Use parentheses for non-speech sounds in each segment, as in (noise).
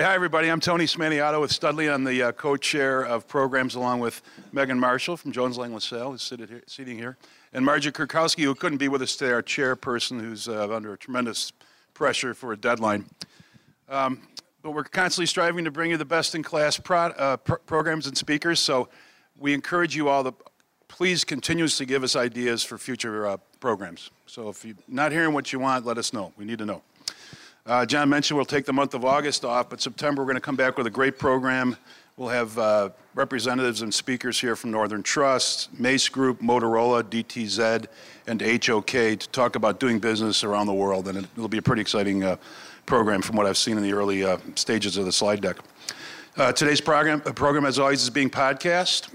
Hi, everybody. I'm Tony Smaniotto with Studley. I'm the uh, co-chair of programs along with Megan Marshall from Jones Lang LaSalle, who's here, sitting here, and Margie Kurkowski, who couldn't be with us today, our chairperson, who's uh, under tremendous pressure for a deadline. Um, but we're constantly striving to bring you the best-in-class pro- uh, programs and speakers. So we encourage you all to please continuously give us ideas for future uh, programs. So if you're not hearing what you want, let us know. We need to know. Uh, John mentioned we'll take the month of August off, but September we're going to come back with a great program. We'll have uh, representatives and speakers here from Northern Trust, Mace Group, Motorola, DTZ, and HOK to talk about doing business around the world. And it'll be a pretty exciting uh, program from what I've seen in the early uh, stages of the slide deck. Uh, today's program, uh, program, as always, is being podcast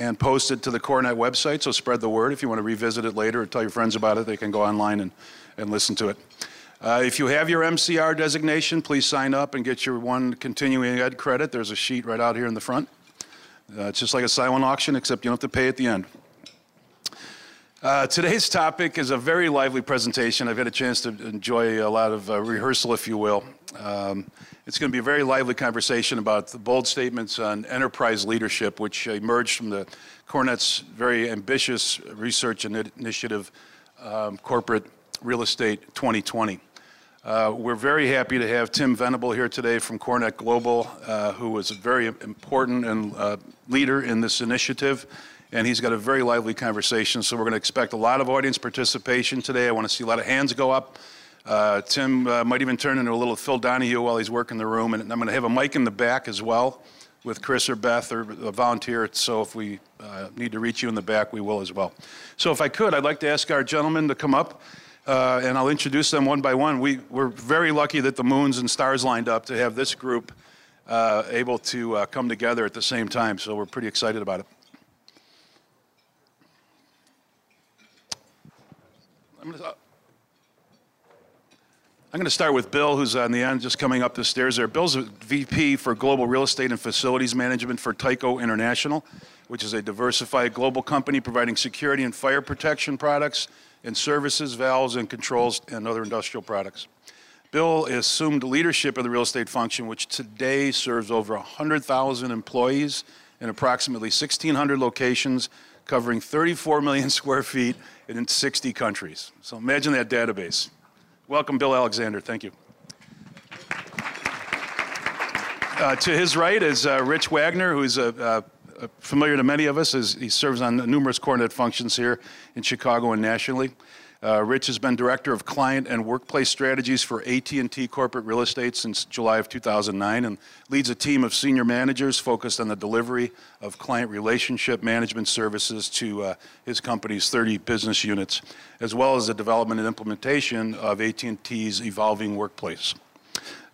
and posted to the CoreNet website, so spread the word. If you want to revisit it later or tell your friends about it, they can go online and, and listen to it. Uh, if you have your MCR designation, please sign up and get your one continuing ed credit. There's a sheet right out here in the front. Uh, it's just like a silent auction, except you don't have to pay at the end. Uh, today's topic is a very lively presentation. I've had a chance to enjoy a lot of uh, rehearsal, if you will. Um, it's going to be a very lively conversation about the bold statements on enterprise leadership, which emerged from the CoreNet's very ambitious research initiative, um, Corporate Real Estate 2020. Uh, we're very happy to have Tim Venable here today from CoreNet Global, uh, who is a very important and uh, leader in this initiative, and he's got a very lively conversation. So we're going to expect a lot of audience participation today. I want to see a lot of hands go up. Uh, Tim uh, might even turn into a little Phil Donahue while he's working the room, and I'm going to have a mic in the back as well with Chris or Beth or a volunteer. So if we uh, need to reach you in the back, we will as well. So if I could, I'd like to ask our gentlemen to come up uh, and I'll introduce them one by one. We, we're very lucky that the moons and stars lined up to have this group uh, able to uh, come together at the same time, so we're pretty excited about it. I'm going to. I'm to start with Bill, who's on the end, just coming up the stairs there. Bill's a VP for Global Real Estate and Facilities Management for Tyco International, which is a diversified global company providing security and fire protection products and services, valves, and controls, and other industrial products. Bill assumed leadership of the real estate function, which today serves over 100,000 employees in approximately 1,600 locations, covering 34 million (laughs) square feet in 60 countries. So imagine that database. Welcome, Bill Alexander. Thank you. Uh, to his right is uh, Rich Wagner, who's a, a uh, familiar to many of us as he serves on numerous CoreNet functions here in Chicago and nationally. Uh, Rich has been director of client and workplace strategies for AT&T Corporate Real Estate since July of 2009 and leads a team of senior managers focused on the delivery of client relationship management services to uh, his company's 30 business units, as well as the development and implementation of AT&T's evolving workplace.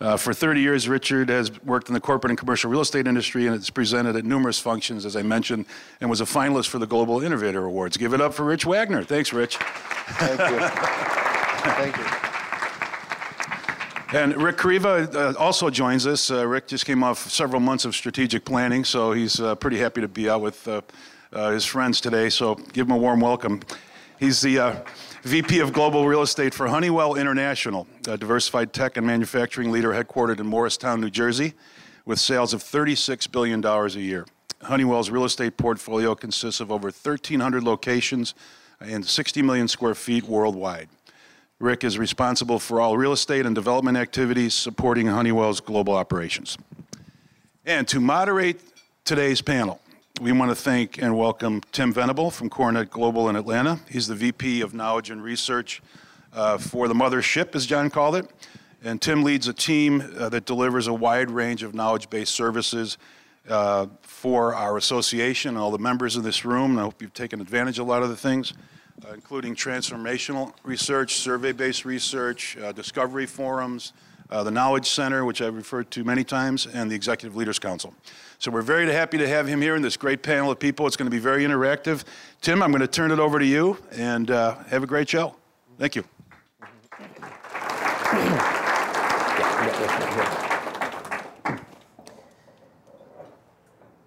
Uh, for 30 years, Richard has worked in the corporate and commercial real estate industry and has presented at numerous functions, as I mentioned, and was a finalist for the Global Innovator Awards. Give it up for Rich Wagner. Thanks, Rich. Thank you. Thank you. And Rick Kriva uh, also joins us. Uh, Rick just came off several months of strategic planning, so he's uh, pretty happy to be out with uh, uh, his friends today. So give him a warm welcome. He's the uh, VP of Global Real Estate for Honeywell International, a diversified tech and manufacturing leader headquartered in Morristown, New Jersey, with sales of $36 billion a year. Honeywell's real estate portfolio consists of over 1,300 locations and 60 million square feet worldwide. Rick is responsible for all real estate and development activities supporting Honeywell's global operations. And to moderate today's panel, we want to thank and welcome Tim Venable from CoreNet Global in Atlanta. He's the VP of Knowledge and Research uh, for the mothership, as John called it. And Tim leads a team uh, that delivers a wide range of knowledge based services uh, for our association and all the members in this room. And I hope you've taken advantage of a lot of the things, uh, including transformational research, survey based research, uh, discovery forums, uh, the Knowledge Center, which I've referred to many times, and the Executive Leaders Council. So we're very happy to have him here in this great panel of people. It's going to be very interactive. Tim, I'm going to turn it over to you and uh, have a great show. Thank you.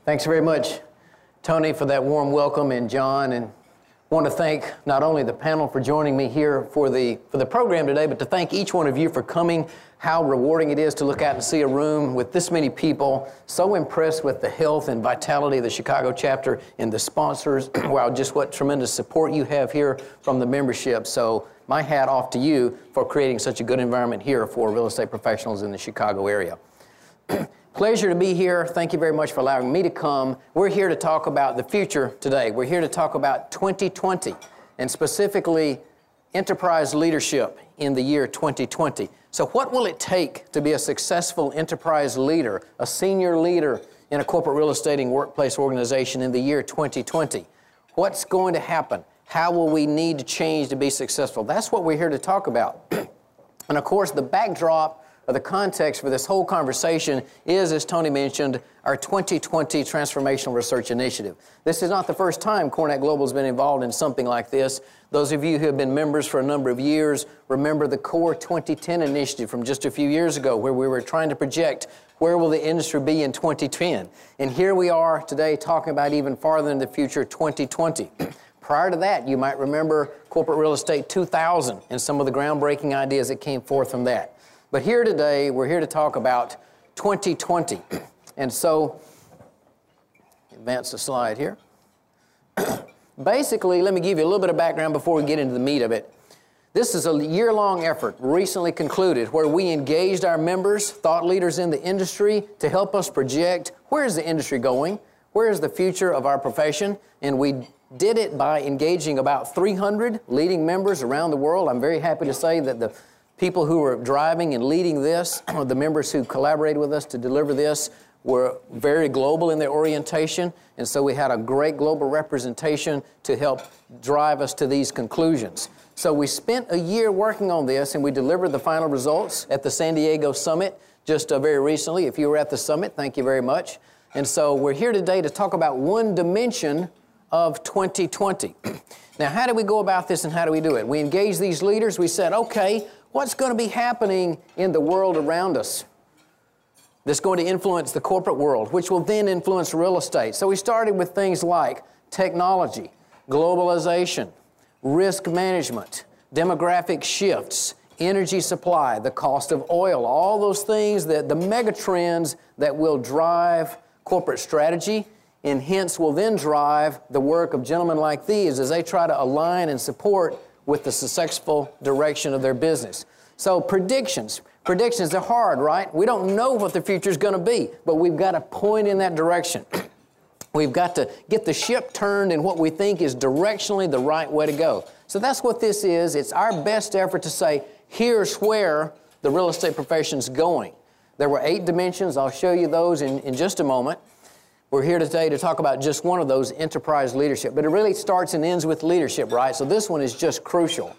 Thanks very much, Tony, for that warm welcome, and John and want to thank not only the panel for joining me here for the, for the program today, but to thank each one of you for coming. How rewarding it is to look out and see a room with this many people. So impressed with the health and vitality of the Chicago chapter and the sponsors. (clears throat) wow, just what tremendous support you have here from the membership. So, my hat off to you for creating such a good environment here for real estate professionals in the Chicago area. (clears throat) Pleasure to be here. Thank you very much for allowing me to come. We're here to talk about the future today. We're here to talk about 2020 and specifically enterprise leadership in the year 2020. So, what will it take to be a successful enterprise leader, a senior leader in a corporate real estate and workplace organization in the year 2020? What's going to happen? How will we need to change to be successful? That's what we're here to talk about. (clears throat) and of course, the backdrop the context for this whole conversation is, as Tony mentioned, our 2020 Transformational Research Initiative. This is not the first time CoreNet Global has been involved in something like this. Those of you who have been members for a number of years remember the Core 2010 initiative from just a few years ago, where we were trying to project where will the industry be in 2010. And here we are today talking about even farther in the future, 2020. (clears throat) Prior to that, you might remember Corporate Real Estate 2000 and some of the groundbreaking ideas that came forth from that. But here today, we're here to talk about 2020. And so, advance the slide here. (clears throat) Basically, let me give you a little bit of background before we get into the meat of it. This is a year long effort recently concluded where we engaged our members, thought leaders in the industry, to help us project where is the industry going, where is the future of our profession, and we did it by engaging about 300 leading members around the world. I'm very happy to say that the people who were driving and leading this, (clears throat) the members who collaborated with us to deliver this, were very global in their orientation, and so we had a great global representation to help drive us to these conclusions. So we spent a year working on this, and we delivered the final results at the San Diego Summit just uh, very recently. If you were at the summit, thank you very much. And so we're here today to talk about one dimension of 2020. (clears throat) now, how do we go about this and how do we do it? We engaged these leaders. We said, okay, what's going to be happening in the world around us that's going to influence the corporate world, which will then influence real estate. So we started with things like technology, globalization, risk management, demographic shifts, energy supply, the cost of oil, all those things that the mega trends that will drive corporate strategy and hence will then drive the work of gentlemen like these as they try to align and support with the successful direction of their business. So, predictions. Predictions are hard, right? We don't know what the future is going to be, but we've got to point in that direction. we've got to get the ship turned in what we think is directionally the right way to go. So, that's what this is. It's our best effort to say, here's where the real estate profession is going. There were eight dimensions. I'll show you those in, in just a moment. We're here today to talk about just one of those enterprise leadership, but it really starts and ends with leadership, right? So this one is just crucial.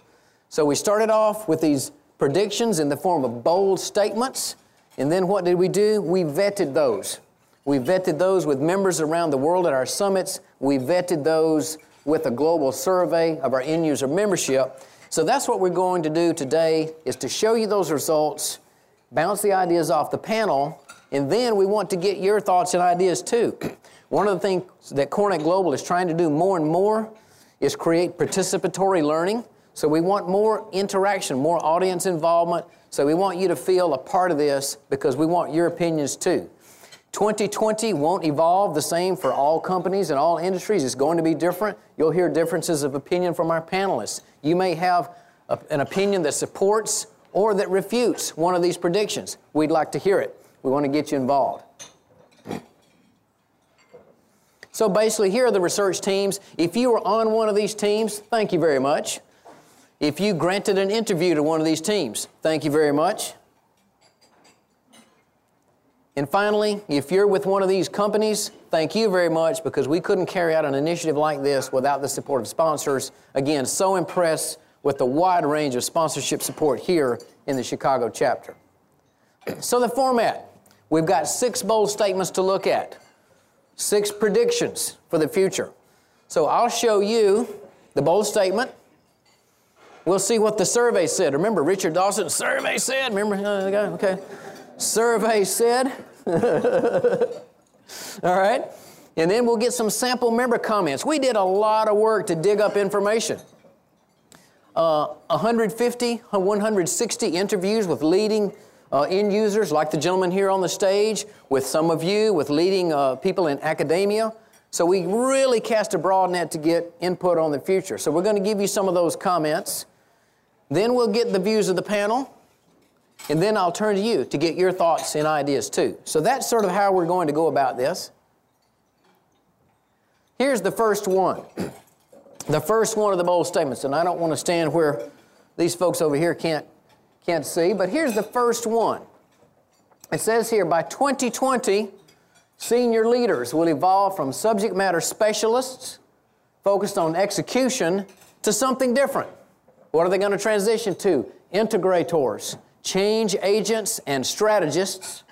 So we started off with these predictions in the form of bold statements, and then what did we do? We vetted those. We vetted those with members around the world at our summits. We vetted those with a global survey of our end user membership. So that's what we're going to do today is to show you those results, bounce the ideas off the panel, and then we want to get your thoughts and ideas too. (clears throat) One of the things that CoreNet Global is trying to do more and more is create participatory learning. So we want more interaction, more audience involvement. So we want you to feel a part of this because we want your opinions too. 2020 won't evolve the same for all companies and all industries. It's going to be different. You'll hear differences of opinion from our panelists. You may have a, an opinion that supports or that refutes one of these predictions. We'd like to hear it. We want to get you involved. So basically, here are the research teams. If you were on one of these teams, thank you very much. If you granted an interview to one of these teams, thank you very much. And finally, if you're with one of these companies, thank you very much because we couldn't carry out an initiative like this without the support of sponsors. Again, so impressed with the wide range of sponsorship support here in the Chicago chapter. So, the format We've got six bold statements to look at, six predictions for the future. So I'll show you the bold statement. We'll see what the survey said. Remember, Richard Dawson, survey said. Remember uh, the guy? Okay. Survey said. (laughs) All right. And then we'll get some sample member comments. We did a lot of work to dig up information. Uh, 150, 160 interviews with leading uh, end users, like the gentleman here on the stage, with some of you, with leading uh, people in academia. So we really cast a broad net to get input on the future. So we're going to give you some of those comments. Then we'll get the views of the panel. And then I'll turn to you to get your thoughts and ideas too. So that's sort of how we're going to go about this. Here's the first one. (clears throat) the first one of the bold statements, and I don't want to stand where these folks over here can't, can't see, but here's the first one. It says here by 2020, senior leaders will evolve from subject matter specialists focused on execution to something different. What are they going to transition to? Integrators, change agents, and strategists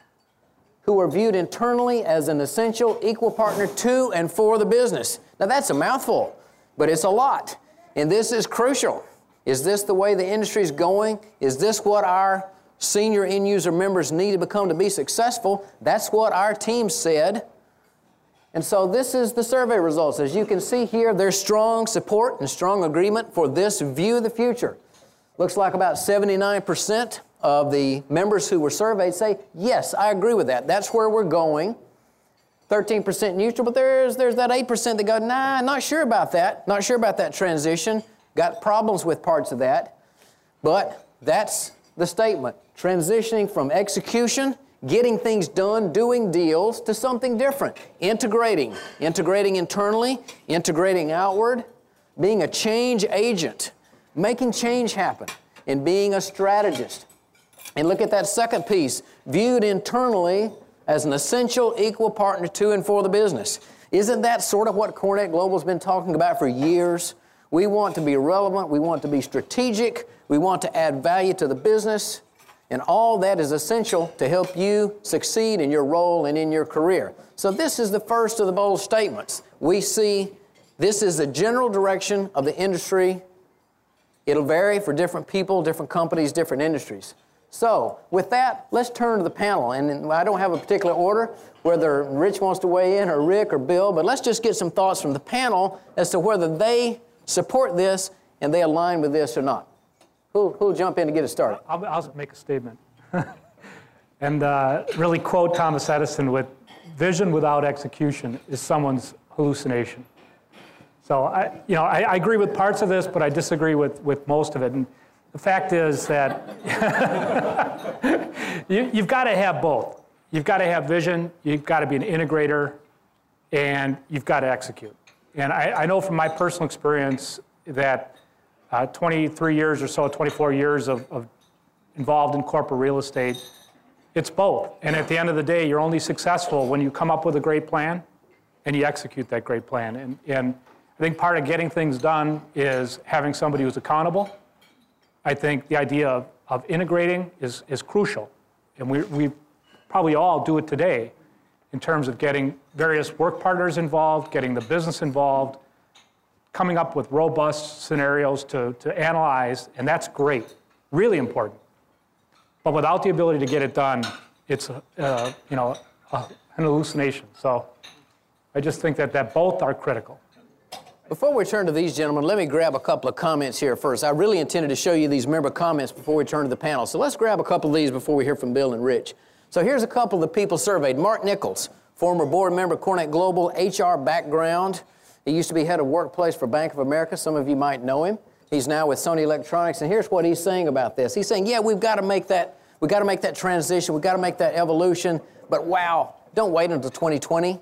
who are viewed internally as an essential equal partner to and for the business. Now, that's a mouthful, but it's a lot. And this is crucial. Is this the way the industry is going? Is this what our senior end user members need to become to be successful? That's what our team said. And so this is the survey results. As you can see here, there's strong support and strong agreement for this view of the future. Looks like about 79% of the members who were surveyed say, yes, I agree with that. That's where we're going. 13% neutral, but there's, there's that 8% that go, nah, not sure about that. Not sure about that transition. Got problems with parts of that. But that's the statement. Transitioning from execution, getting things done, doing deals, to something different. Integrating. Integrating internally, integrating outward, being a change agent, making change happen, and being a strategist. And look at that second piece viewed internally as an essential equal partner to and for the business. Isn't that sort of what CoreNet Global's been talking about for years? We want to be relevant, we want to be strategic, we want to add value to the business, and all that is essential to help you succeed in your role and in your career. So, this is the first of the bold statements. We see this is the general direction of the industry. It'll vary for different people, different companies, different industries. So, with that, let's turn to the panel. And I don't have a particular order, whether Rich wants to weigh in, or Rick, or Bill, but let's just get some thoughts from the panel as to whether they support this and they align with this or not. Who'll, who'll jump in to get it started? I'll, I'll make a statement. (laughs) and uh, really quote Thomas Edison with vision without execution is someone's hallucination. So I, you know, I, I agree with parts of this, but I disagree with, with most of it. And the fact is that (laughs) you, you've got to have both. You've got to have vision, you've got to be an integrator, and you've got to execute. And I, I know from my personal experience that uh, 23 years or so, 24 years of, of involved in corporate real estate, it's both. And at the end of the day, you're only successful when you come up with a great plan and you execute that great plan. And, and I think part of getting things done is having somebody who's accountable I think the idea of, of integrating is, is crucial. And we, we probably all do it today in terms of getting various work partners involved, getting the business involved, coming up with robust scenarios to, to analyze, and that's great, really important. But without the ability to get it done, it's a, you know, a, an hallucination. So I just think that, that both are critical. Before we turn to these gentlemen, let me grab a couple of comments here first. I really intended to show you these member comments before we turn to the panel. So let's grab a couple of these before we hear from Bill and Rich. So here's a couple of the people surveyed. Mark Nichols, former board member, CoreNet Global, HR background. He used to be head of workplace for Bank of America. Some of you might know him. He's now with Sony Electronics, and here's what he's saying about this. He's saying, "Yeah, we've got to make that. We've got to make that transition. We've got to make that evolution. But wow, don't wait until 2020.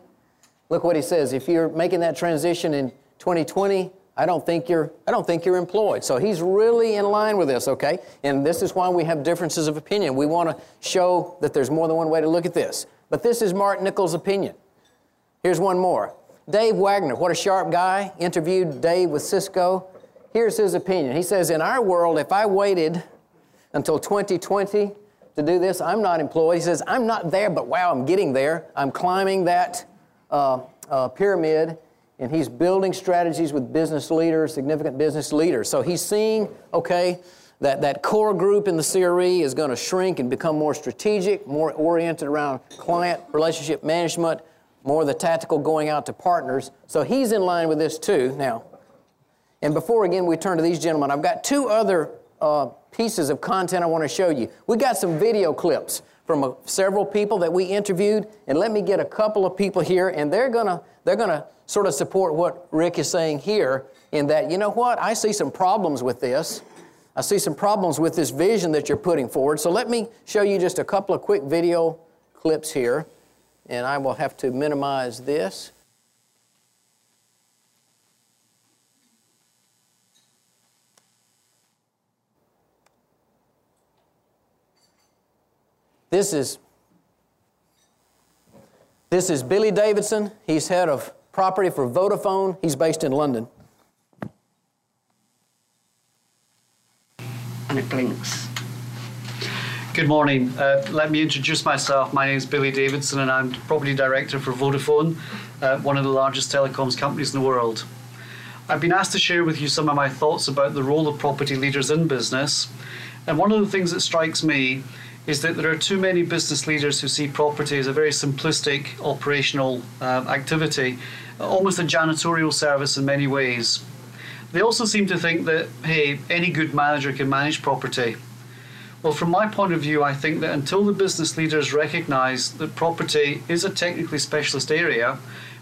Look what he says. If you're making that transition in 2020, I don't think you're I don't think you're employed. So he's really in line with this, okay? And this is why we have differences of opinion. We want to show that there's more than one way to look at this. But this is Martin Nichols' opinion. Here's one more. Dave Wagner, what a sharp guy, interviewed Dave with Cisco. Here's his opinion. He says, In our world, if I waited until 2020 to do this, I'm not employed. He says, I'm not there, but wow, I'm getting there. I'm climbing that uh, uh, pyramid and he's building strategies with business leaders, significant business leaders. So he's seeing, okay, that, that core group in the CRE is going to shrink and become more strategic, more oriented around client relationship management, more of the tactical going out to partners. So he's in line with this too. Now, and before again we turn to these gentlemen, I've got two other uh, pieces of content I want to show you. We got some video clips from uh, several people that we interviewed, and let me get a couple of people here, and they're gonna they're gonna sort of support what Rick is saying here. In that, you know what, I see some problems with this. I see some problems with this vision that you're putting forward. So let me show you just a couple of quick video clips here, and I will have to minimize this. This is this is Billy Davidson. He's head of property for Vodafone. He's based in London. And it blinks. Good morning. Uh, let me introduce myself. My name is Billy Davidson, and I'm property director for Vodafone, uh, one of the largest telecoms companies in the world. I've been asked to share with you some of my thoughts about the role of property leaders in business. And one of the things that strikes me is that there are too many business leaders who see property as a very simplistic operational uh, activity, almost a janitorial service in many ways. They also seem to think that, hey, any good manager can manage property. Well, from my point of view, I think that until the business leaders recognize that property is a technically specialist area,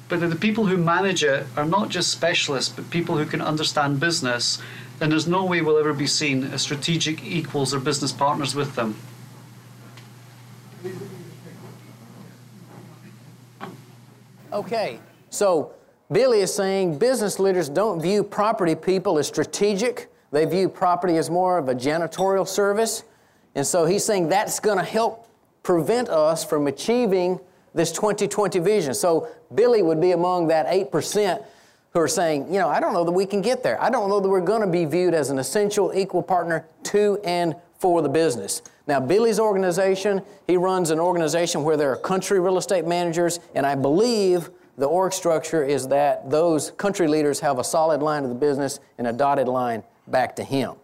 but that the people who manage it are not just specialists, but people who can understand business, then there's no way we'll ever be seen as strategic equals or business partners with them. Okay, so Billy is saying business leaders don't view property people as strategic. They view property as more of a janitorial service. And so he's saying that's going to help prevent us from achieving this 2020 vision. So Billy would be among that 8% who are saying, you know, I don't know that we can get there. I don't know that we're going to be viewed as an essential equal partner to and for the business. Now, Billy's organization, he runs an organization where there are country real estate managers, and I believe the org structure is that those country leaders have a solid line to the business and a dotted line back to him.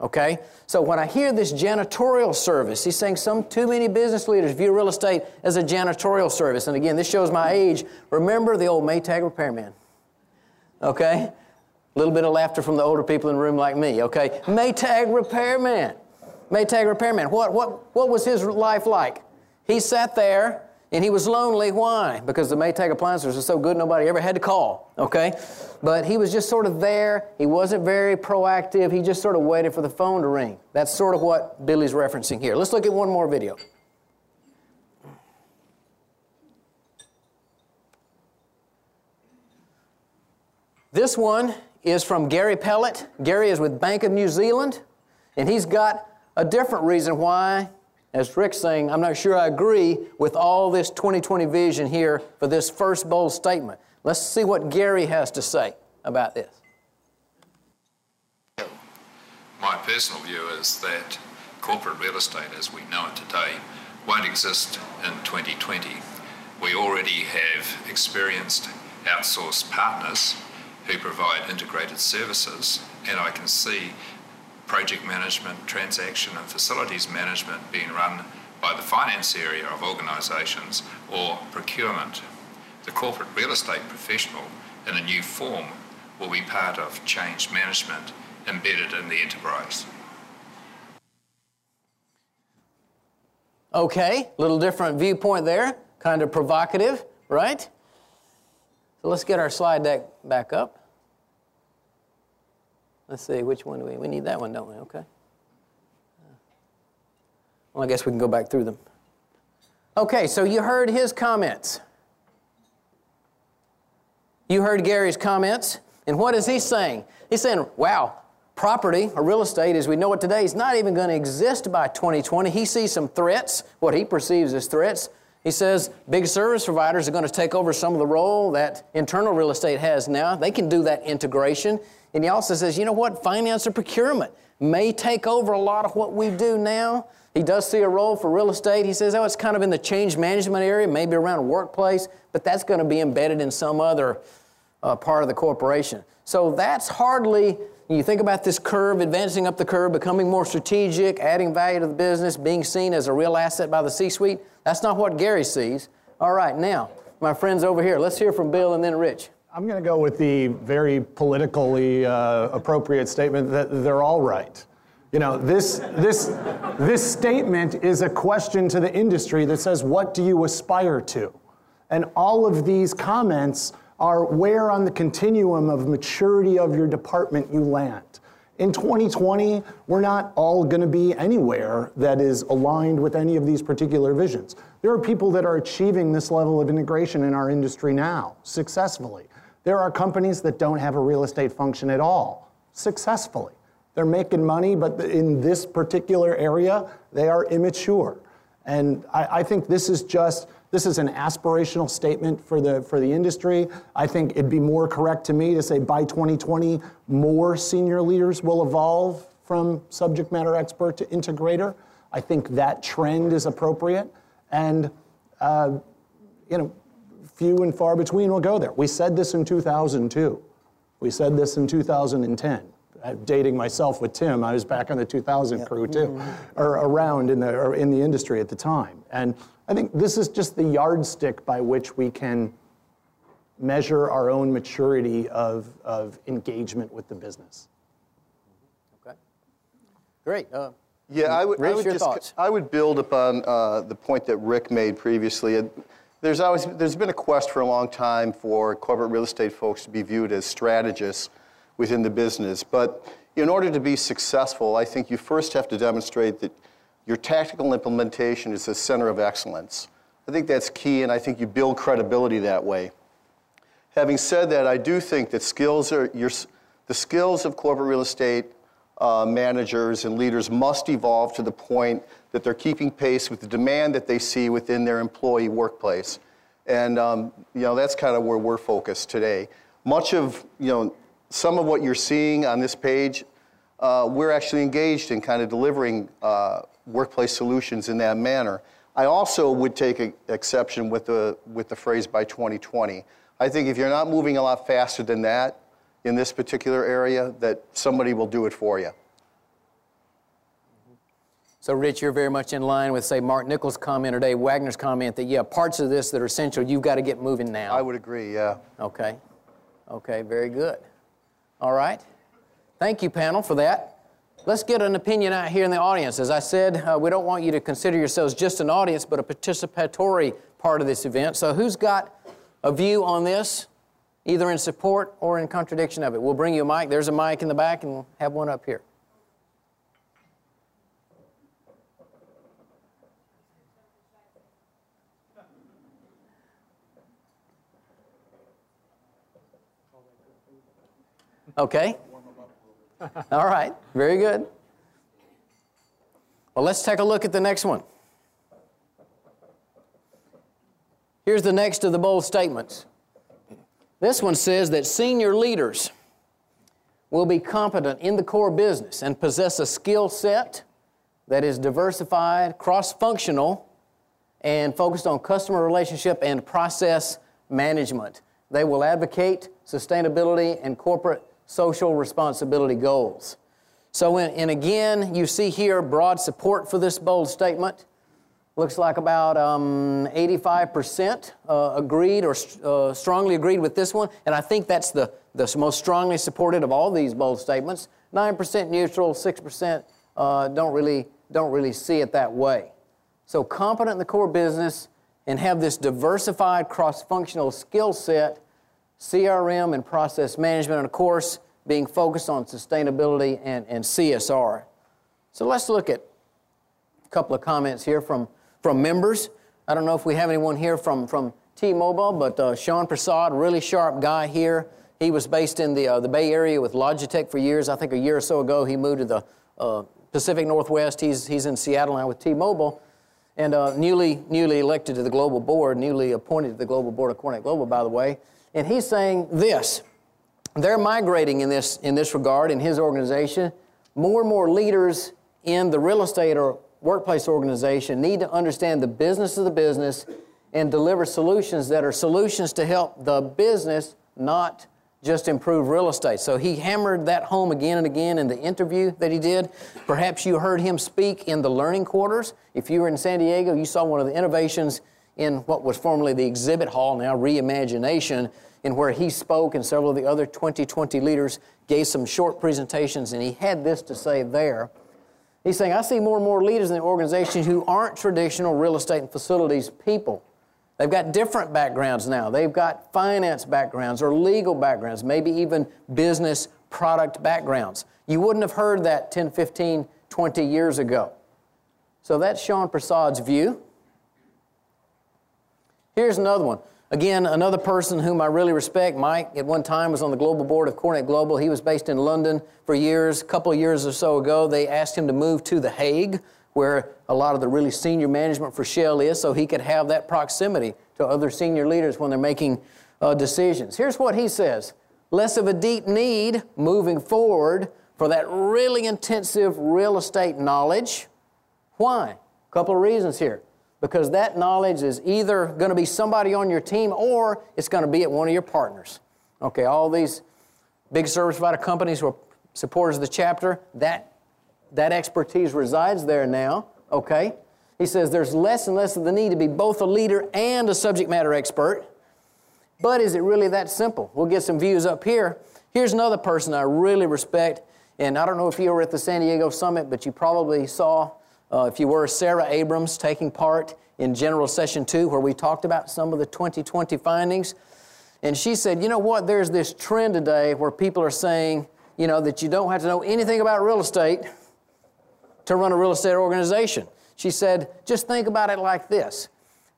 Okay? So when I hear this janitorial service, he's saying some too many business leaders view real estate as a janitorial service. And again, this shows my age. Remember the old Maytag repairman. Okay? A little bit of laughter from the older people in the room like me, okay? Maytag repairman. Maytag repairman. What, what, what was his life like? He sat there and he was lonely. Why? Because the Maytag appliances were so good nobody ever had to call, okay? But he was just sort of there. He wasn't very proactive. He just sort of waited for the phone to ring. That's sort of what Billy's referencing here. Let's look at one more video. This one is from Gary Pellet. Gary is with Bank of New Zealand, and he's got a different reason why, as Rick's saying, I'm not sure I agree with all this 2020 vision here for this first bold statement. Let's see what Gary has to say about this. My personal view is that corporate real estate as we know it today won't exist in 2020. We already have experienced outsourced partners who provide integrated services, and I can see project management, transaction and facilities management being run by the finance area of organisations or procurement. The corporate real estate professional in a new form will be part of change management embedded in the enterprise. Okay, a little different viewpoint there, kind of provocative, right? So let's get our slide deck back up. Let's see, which one do we, we need that one, don't we? Okay. Uh, well, I guess we can go back through them. Okay, so you heard his comments. You heard Gary's comments. And what is he saying? He's saying, wow, property or real estate as we know it today is not even going to exist by 2020. He sees some threats, what he perceives as threats. He says big service providers are going to take over some of the role that internal real estate has now. They can do that integration. And he also says, you know what? Finance or procurement may take over a lot of what we do now. He does see a role for real estate. He says, oh, it's kind of in the change management area, maybe around workplace, but that's going to be embedded in some other uh, part of the corporation. So that's hardly, you think about this curve, advancing up the curve, becoming more strategic, adding value to the business, being seen as a real asset by the C suite. That's not what Gary sees. All right, now, my friends over here. Let's hear from Bill and then Rich. I'm going to go with the very politically uh, appropriate statement that they're all right. You know, this, this, this statement is a question to the industry that says, what do you aspire to? And all of these comments are where on the continuum of maturity of your department you land. In 2020, we're not all going to be anywhere that is aligned with any of these particular visions. There are people that are achieving this level of integration in our industry now successfully. There are companies that don't have a real estate function at all successfully. They're making money, but in this particular area, they are immature. And I, I, think this is just this is an aspirational statement for the for the industry. I think it'd be more correct to me to say by 2020, more senior leaders will evolve from subject matter expert to integrator. I think that trend is appropriate, and uh, you know, few and far between will go there. We said this in 2002. We said this in 2010 dating myself with Tim, I was back on the 2000 yeah. crew too, mm-hmm. or around in the, or in the industry at the time. And I think this is just the yardstick by which we can measure our own maturity of, of engagement with the business. Okay. Great. Uh, yeah, I would, I would just, thoughts. I would build upon uh, the point that Rick made previously. There's always, there's been a quest for a long time for corporate real estate folks to be viewed as strategists within the business. But in order to be successful, I think you first have to demonstrate that your tactical implementation is the center of excellence. I think that's key, and I think you build credibility that way. Having said that, I do think that skills are your, the skills of corporate real estate uh, managers and leaders must evolve to the point that they're keeping pace with the demand that they see within their employee workplace. And um, you know that's kind of where we're focused today. Much of you know some of what you're seeing on this page, uh, we're actually engaged in kind of delivering uh, workplace solutions in that manner. I also would take exception with the, with the phrase by 2020. I think if you're not moving a lot faster than that in this particular area, that somebody will do it for you. So, Rich, you're very much in line with, say, Mark Nichols' comment today, Wagner's comment that, yeah, parts of this that are essential, you've got to get moving now. I would agree, yeah. Okay. Okay, very good. All right. Thank you, panel, for that. Let's get an opinion out here in the audience. As I said, uh, we don't want you to consider yourselves just an audience, but a participatory part of this event. So, who's got a view on this, either in support or in contradiction of it? We'll bring you a mic. There's a mic in the back, and we'll have one up here. Okay. All right. Very good. Well, let's take a look at the next one. Here's the next of the bold statements. This one says that senior leaders will be competent in the core business and possess a skill set that is diversified, cross functional, and focused on customer relationship and process management. They will advocate sustainability and corporate social responsibility goals. So, in, and again, you see here broad support for this bold statement. Looks like about um, 85% uh, agreed or uh, strongly agreed with this one, and I think that's the, the most strongly supported of all these bold statements. 9% neutral, 6% uh, don't, really, don't really see it that way. So, competent in the core business and have this diversified cross functional skill set CRM and process management, and of course, being focused on sustainability and, and CSR. So let's look at a couple of comments here from, from members. I don't know if we have anyone here from, from T-Mobile, but uh, Sean Prasad, really sharp guy here. He was based in the, uh, the Bay Area with Logitech for years. I think a year or so ago he moved to the uh, Pacific Northwest. He's, he's in Seattle now with T-Mobile. And uh, newly, newly elected to the global board, newly appointed to the global board of CoreNet Global, by the way. And he's saying this they're migrating in this, in this regard in his organization. More and more leaders in the real estate or workplace organization need to understand the business of the business and deliver solutions that are solutions to help the business, not just improve real estate. So he hammered that home again and again in the interview that he did. Perhaps you heard him speak in the learning quarters. If you were in San Diego, you saw one of the innovations in what was formerly the exhibit hall, now reimagination, in where he spoke and several of the other 2020 leaders gave some short presentations, and he had this to say there. He's saying, I see more and more leaders in the organization who aren't traditional real estate and facilities people. They've got different backgrounds now. They've got finance backgrounds or legal backgrounds, maybe even business product backgrounds. You wouldn't have heard that 10, 15, 20 years ago. So that's Sean Prasad's view. Here's another one. Again, another person whom I really respect, Mike, at one time was on the global board of CoreNet Global. He was based in London for years. A couple of years or so ago, they asked him to move to The Hague, where a lot of the really senior management for Shell is, so he could have that proximity to other senior leaders when they're making uh, decisions. Here's what he says less of a deep need moving forward for that really intensive real estate knowledge. Why? A couple of reasons here because that knowledge is either going to be somebody on your team or it's going to be at one of your partners. Okay, all these big service provider companies who are supporters of the chapter, that, that expertise resides there now. Okay? He says there's less and less of the need to be both a leader and a subject matter expert. But is it really that simple? We'll get some views up here. Here's another person I really respect, and I don't know if you were at the San Diego Summit, but you probably saw uh, if you were, Sarah Abrams taking part in General Session 2, where we talked about some of the 2020 findings. And she said, you know what, there's this trend today where people are saying, you know, that you don't have to know anything about real estate to run a real estate organization. She said, just think about it like this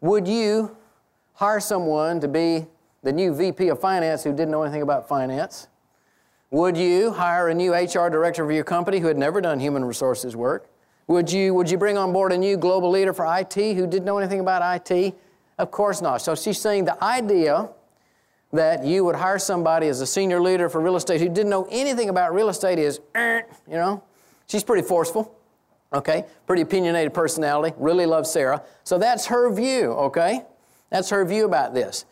Would you hire someone to be the new VP of finance who didn't know anything about finance? Would you hire a new HR director for your company who had never done human resources work? Would you, would you bring on board a new global leader for IT who didn't know anything about IT? Of course not. So she's saying the idea that you would hire somebody as a senior leader for real estate who didn't know anything about real estate is, (clears throat) you know, she's pretty forceful, okay? Pretty opinionated personality, really loves Sarah. So that's her view, okay? That's her view about this.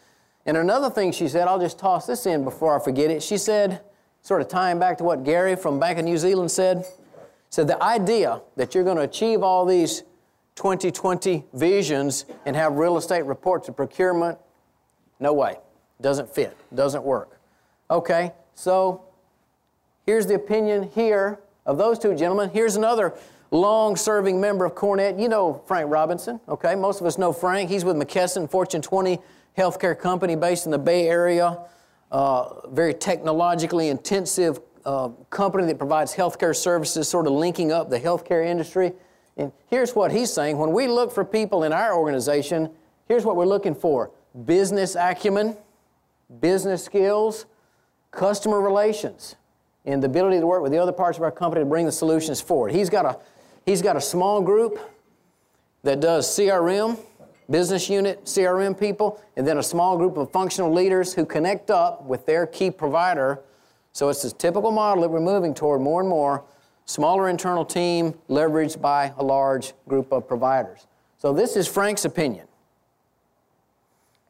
And another thing she said, I'll just toss this in before I forget it. She said, sort of tying back to what Gary from Bank of New Zealand said, so the idea that you're going to achieve all these 2020 visions and have real estate reports and procurement, no way. Doesn't fit. Doesn't work. Okay, so here's the opinion here of those two gentlemen. Here's another long serving member of CoreNet. You know Frank Robinson, okay? Most of us know Frank. He's with McKesson, Fortune 20 healthcare company based in the Bay Area. Uh, very technologically intensive uh, company that provides healthcare services, sort of linking up the healthcare industry. And here's what he's saying when we look for people in our organization, here's what we're looking for business acumen, business skills, customer relations, and the ability to work with the other parts of our company to bring the solutions forward. He's got a, he's got a small group that does CRM, business unit CRM people, and then a small group of functional leaders who connect up with their key provider so it's this typical model that we're moving toward more and more. Smaller internal team leveraged by a large group of providers. So this is Frank's opinion.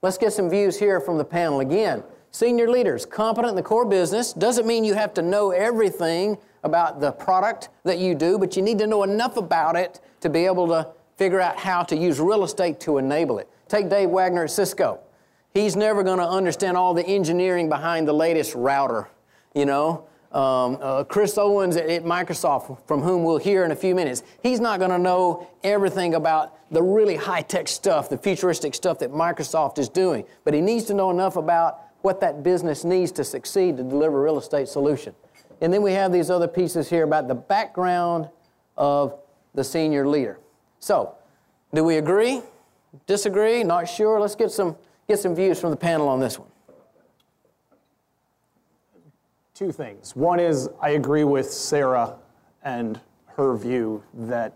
Let's get some views here from the panel again. Senior leaders, competent in the core business, doesn't mean you have to know everything about the product that you do, but you need to know enough about it to be able to figure out how to use real estate to enable it. Take Dave Wagner at Cisco. He's never going to understand all the engineering behind the latest router you know. Um, uh, Chris Owens at, at, Microsoft, from whom we'll hear in a few minutes, he's not going to know everything about the really high tech stuff, the futuristic stuff that Microsoft is doing. But he needs to know enough about what that business needs to succeed to deliver real estate solution. And then we have these other pieces here about the background of the senior leader. So, do we agree? Disagree? Not sure? Let's get some, get some views from the panel on this one. Two things. One is I agree with Sarah and her view that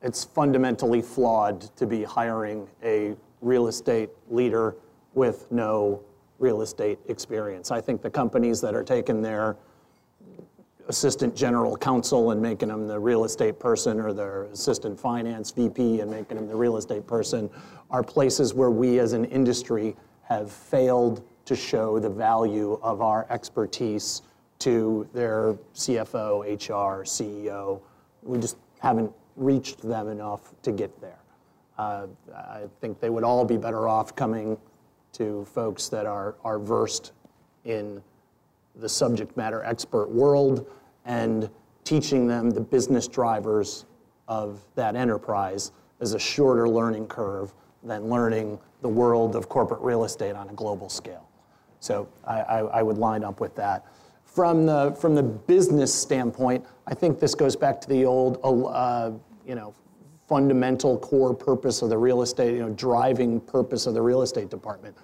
it's fundamentally flawed to be hiring a real estate leader with no real estate experience. I think the companies that are taking their assistant general counsel and making them the real estate person or their assistant finance VP and making them the real estate person are places where we as an industry have failed to show the value of our expertise to their CFO, HR, CEO. We just haven't reached them enough to get there. Uh, I think they would all be better off coming to folks that are, are versed in the subject matter expert world and teaching them the business drivers of that enterprise is a shorter learning curve than learning the world of corporate real estate on a global scale. So I, I, I would line up with that. From the, from the business standpoint, I think this goes back to the old, uh, you know, fundamental core purpose of the real estate, you know, driving purpose of the real estate department.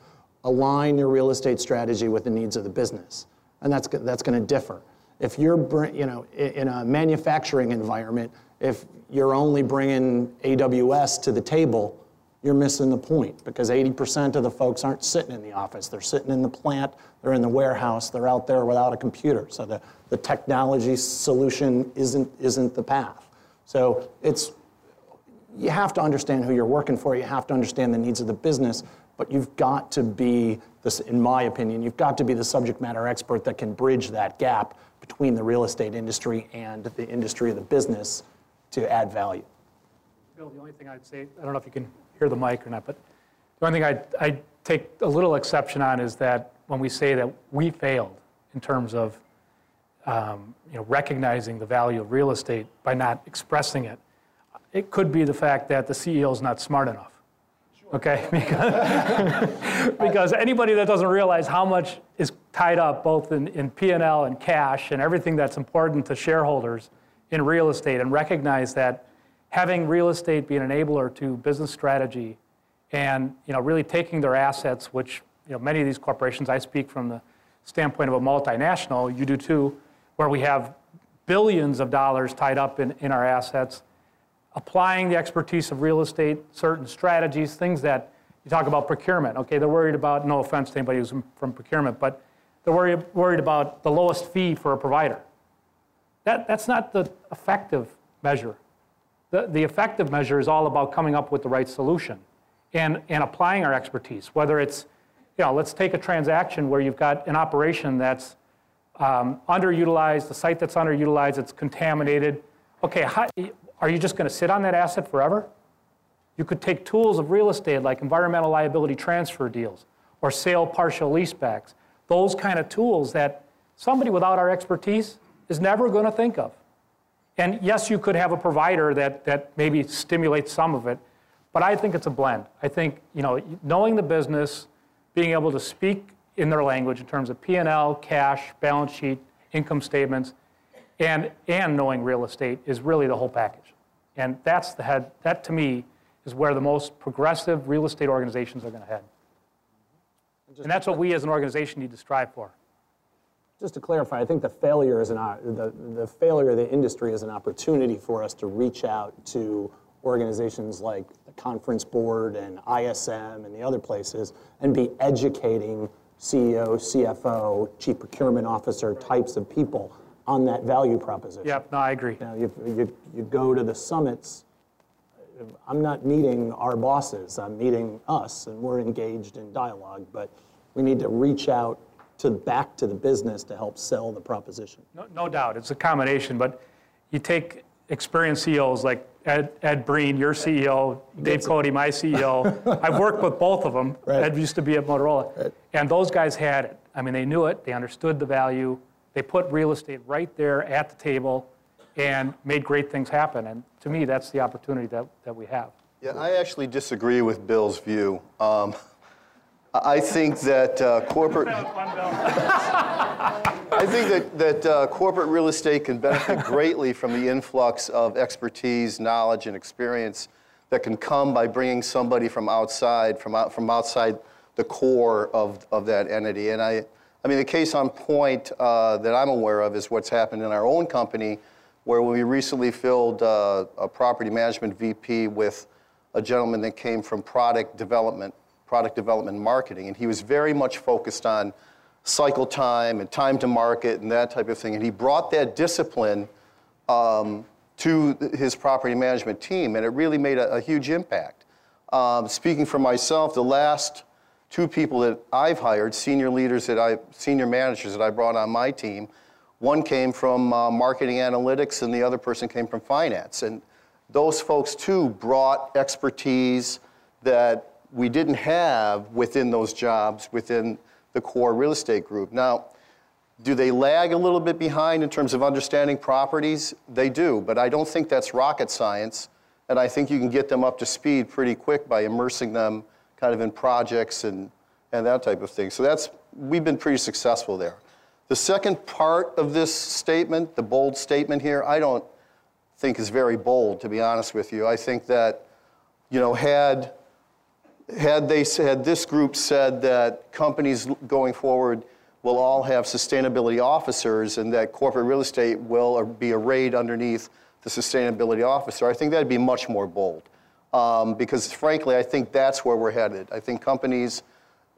Align your real estate strategy with the needs of the business. And that's, that's going to differ. If you're, you know, in a manufacturing environment, if you're only bringing AWS to the table, you're missing the point because 80% of the folks aren't sitting in the office. They're sitting in the plant, they're in the warehouse, they're out there without a computer. So the, the technology solution isn't, isn't the path. So it's, you have to understand who you're working for, you have to understand the needs of the business, but you've got to be, this, in my opinion, you've got to be the subject matter expert that can bridge that gap between the real estate industry and the industry of the business to add value. Bill, the only thing I'd say, I don't know if you can hear the mic or not, but the only thing I'd, I'd take a little exception on is that when we say that we failed in terms of um, you know, recognizing the value of real estate by not expressing it, it could be the fact that the CEO is not smart enough. Okay, (laughs) because, (laughs) because anybody that doesn't realize how much is tied up both in, in P&L and cash and everything that's important to shareholders in real estate and recognize that having real estate be an enabler to business strategy and you know, really taking their assets, which you know, many of these corporations, I speak from the standpoint of a multinational, you do too, where we have billions of dollars tied up in, in our assets, applying the expertise of real estate, certain strategies, things that you talk about procurement. Okay, they're worried about, no offense to anybody who's from procurement, but they're worried, worried about the lowest fee for a provider. That, that's not the effective measure. The, the effective measure is all about coming up with the right solution and, and applying our expertise, whether it's, you know, let's take a transaction where you've got an operation that's um, underutilized, a site that's underutilized, it's contaminated. Okay, how, are you just going to sit on that asset forever? You could take tools of real estate like environmental liability transfer deals or sale partial leasebacks, those kind of tools that somebody without our expertise is never going to think of. And yes, you could have a provider that, that maybe stimulates some of it, but I think it's a blend. I think you know, knowing the business, being able to speak in their language in terms of P&L, cash, balance sheet, income statements, and, and knowing real estate is really the whole package. And that's the head, that to me is where the most progressive real estate organizations are going to head. And that's what we as an organization need to strive for just to clarify, I think the failure is an uh, the, the failure of the industry is an opportunity for us to reach out to organizations like the Conference Board and ISM and the other places and be educating CEO, CFO, Chief Procurement Officer types of people on that value proposition. Yep, no, I agree. Know, you, you, you go to the summits, I'm not meeting our bosses, I'm meeting us, and we're engaged in dialogue, but we need to reach out to back to the business to help sell the proposition. No, no doubt, it's a combination, but you take experienced CEOs like Ed, Ed Breen, your CEO, Dave Cote, my CEO. (laughs) I've worked with both of them. Right. Ed used to be at Motorola. Right. And those guys had it. I mean, they knew it, they understood the value, they put real estate right there at the table and made great things happen. And to me, that's the opportunity that, that we have. Yeah, I actually disagree with Bill's view. Um, (laughs) I think that uh, corporate. I think that, that uh, corporate real estate can benefit greatly from the influx of expertise, knowledge, and experience that can come by bringing somebody from outside, from, out, from outside the core of, of that entity. And I, I mean, the case on point uh, that I'm aware of is what's happened in our own company, where we recently filled uh, a property management VP with a gentleman that came from product development product development marketing, and he was very much focused on cycle time and time to market and that type of thing. And he brought that discipline um, to his property management team, and it really made a, a huge impact. Um, speaking for myself, the last two people that I've hired, senior leaders that I, senior managers that I brought on my team, one came from uh, marketing analytics, and the other person came from finance. And those folks too brought expertise that we didn't have within those jobs within the core real estate group. Now, do they lag a little bit behind in terms of understanding properties? They do, but I don't think that's rocket science. And I think you can get them up to speed pretty quick by immersing them kind of in projects and, and that type of thing. So that's, we've been pretty successful there. The second part of this statement, the bold statement here, I don't think is very bold, to be honest with you. I think that, you know, had, had they had this group said that companies going forward will all have sustainability officers and that corporate real estate will be arrayed underneath the sustainability officer, I think that'd be much more bold. Um, because frankly, I think that's where we're headed. I think companies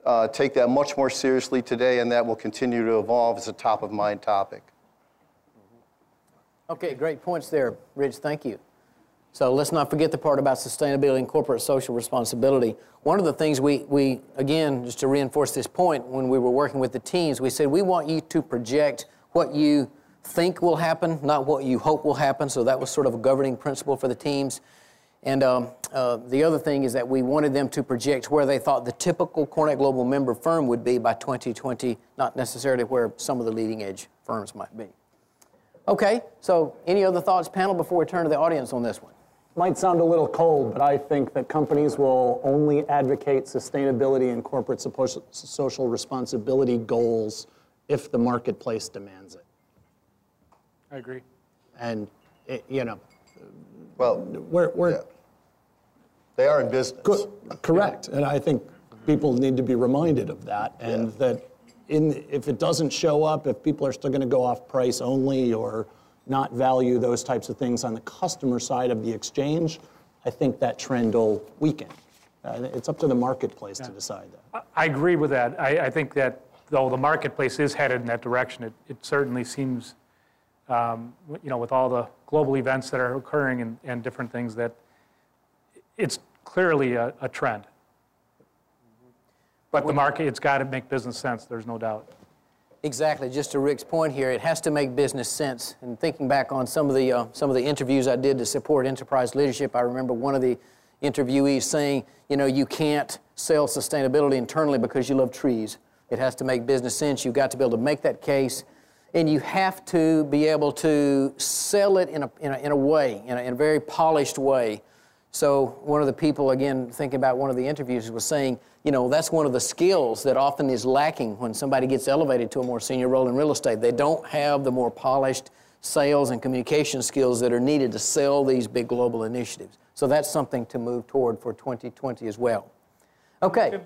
uh, take that much more seriously today, and that will continue to evolve as a top of mind topic. Okay, great points there, Rich. Thank you. So let's not forget the part about sustainability and corporate social responsibility. One of the things we, we, again, just to reinforce this point, when we were working with the teams, we said we want you to project what you think will happen, not what you hope will happen. So that was sort of a governing principle for the teams. And um, uh, the other thing is that we wanted them to project where they thought the typical CoreNet Global member firm would be by 2020, not necessarily where some of the leading edge firms might be. Okay, so any other thoughts, panel, before we turn to the audience on this one? Might sound a little cold, but I think that companies will only advocate sustainability and corporate social responsibility goals if the marketplace demands it. I agree. And, it, you know, well, we're, we're yeah. they are in business. Co- correct. Yeah. And I think people need to be reminded of that and yeah. that in, if it doesn't show up, if people are still going to go off price only or not value those types of things on the customer side of the exchange, I think that trend will weaken. Uh, it's up to the marketplace yeah. to decide that. I agree with that. I, I, think that though the marketplace is headed in that direction, it, it certainly seems, um, you know, with all the global events that are occurring and, and different things, that it's clearly a, a trend. But the market, it's got to make business sense, there's no doubt. Exactly. Just to Rick's point here, it has to make business sense. And thinking back on some of the uh, some of the interviews I did to support enterprise leadership, I remember one of the interviewees saying, you know, you can't sell sustainability internally because you love trees. It has to make business sense. You've got to be able to make that case, and you have to be able to sell it in a in a, in a way, in a, in a very polished way. So one of the people, again, thinking about one of the interviews, was saying you know, that's one of the skills that often is lacking when somebody gets elevated to a more senior role in real estate. They don't have the more polished sales and communication skills that are needed to sell these big global initiatives. So that's something to move toward for 2020 as well. Okay.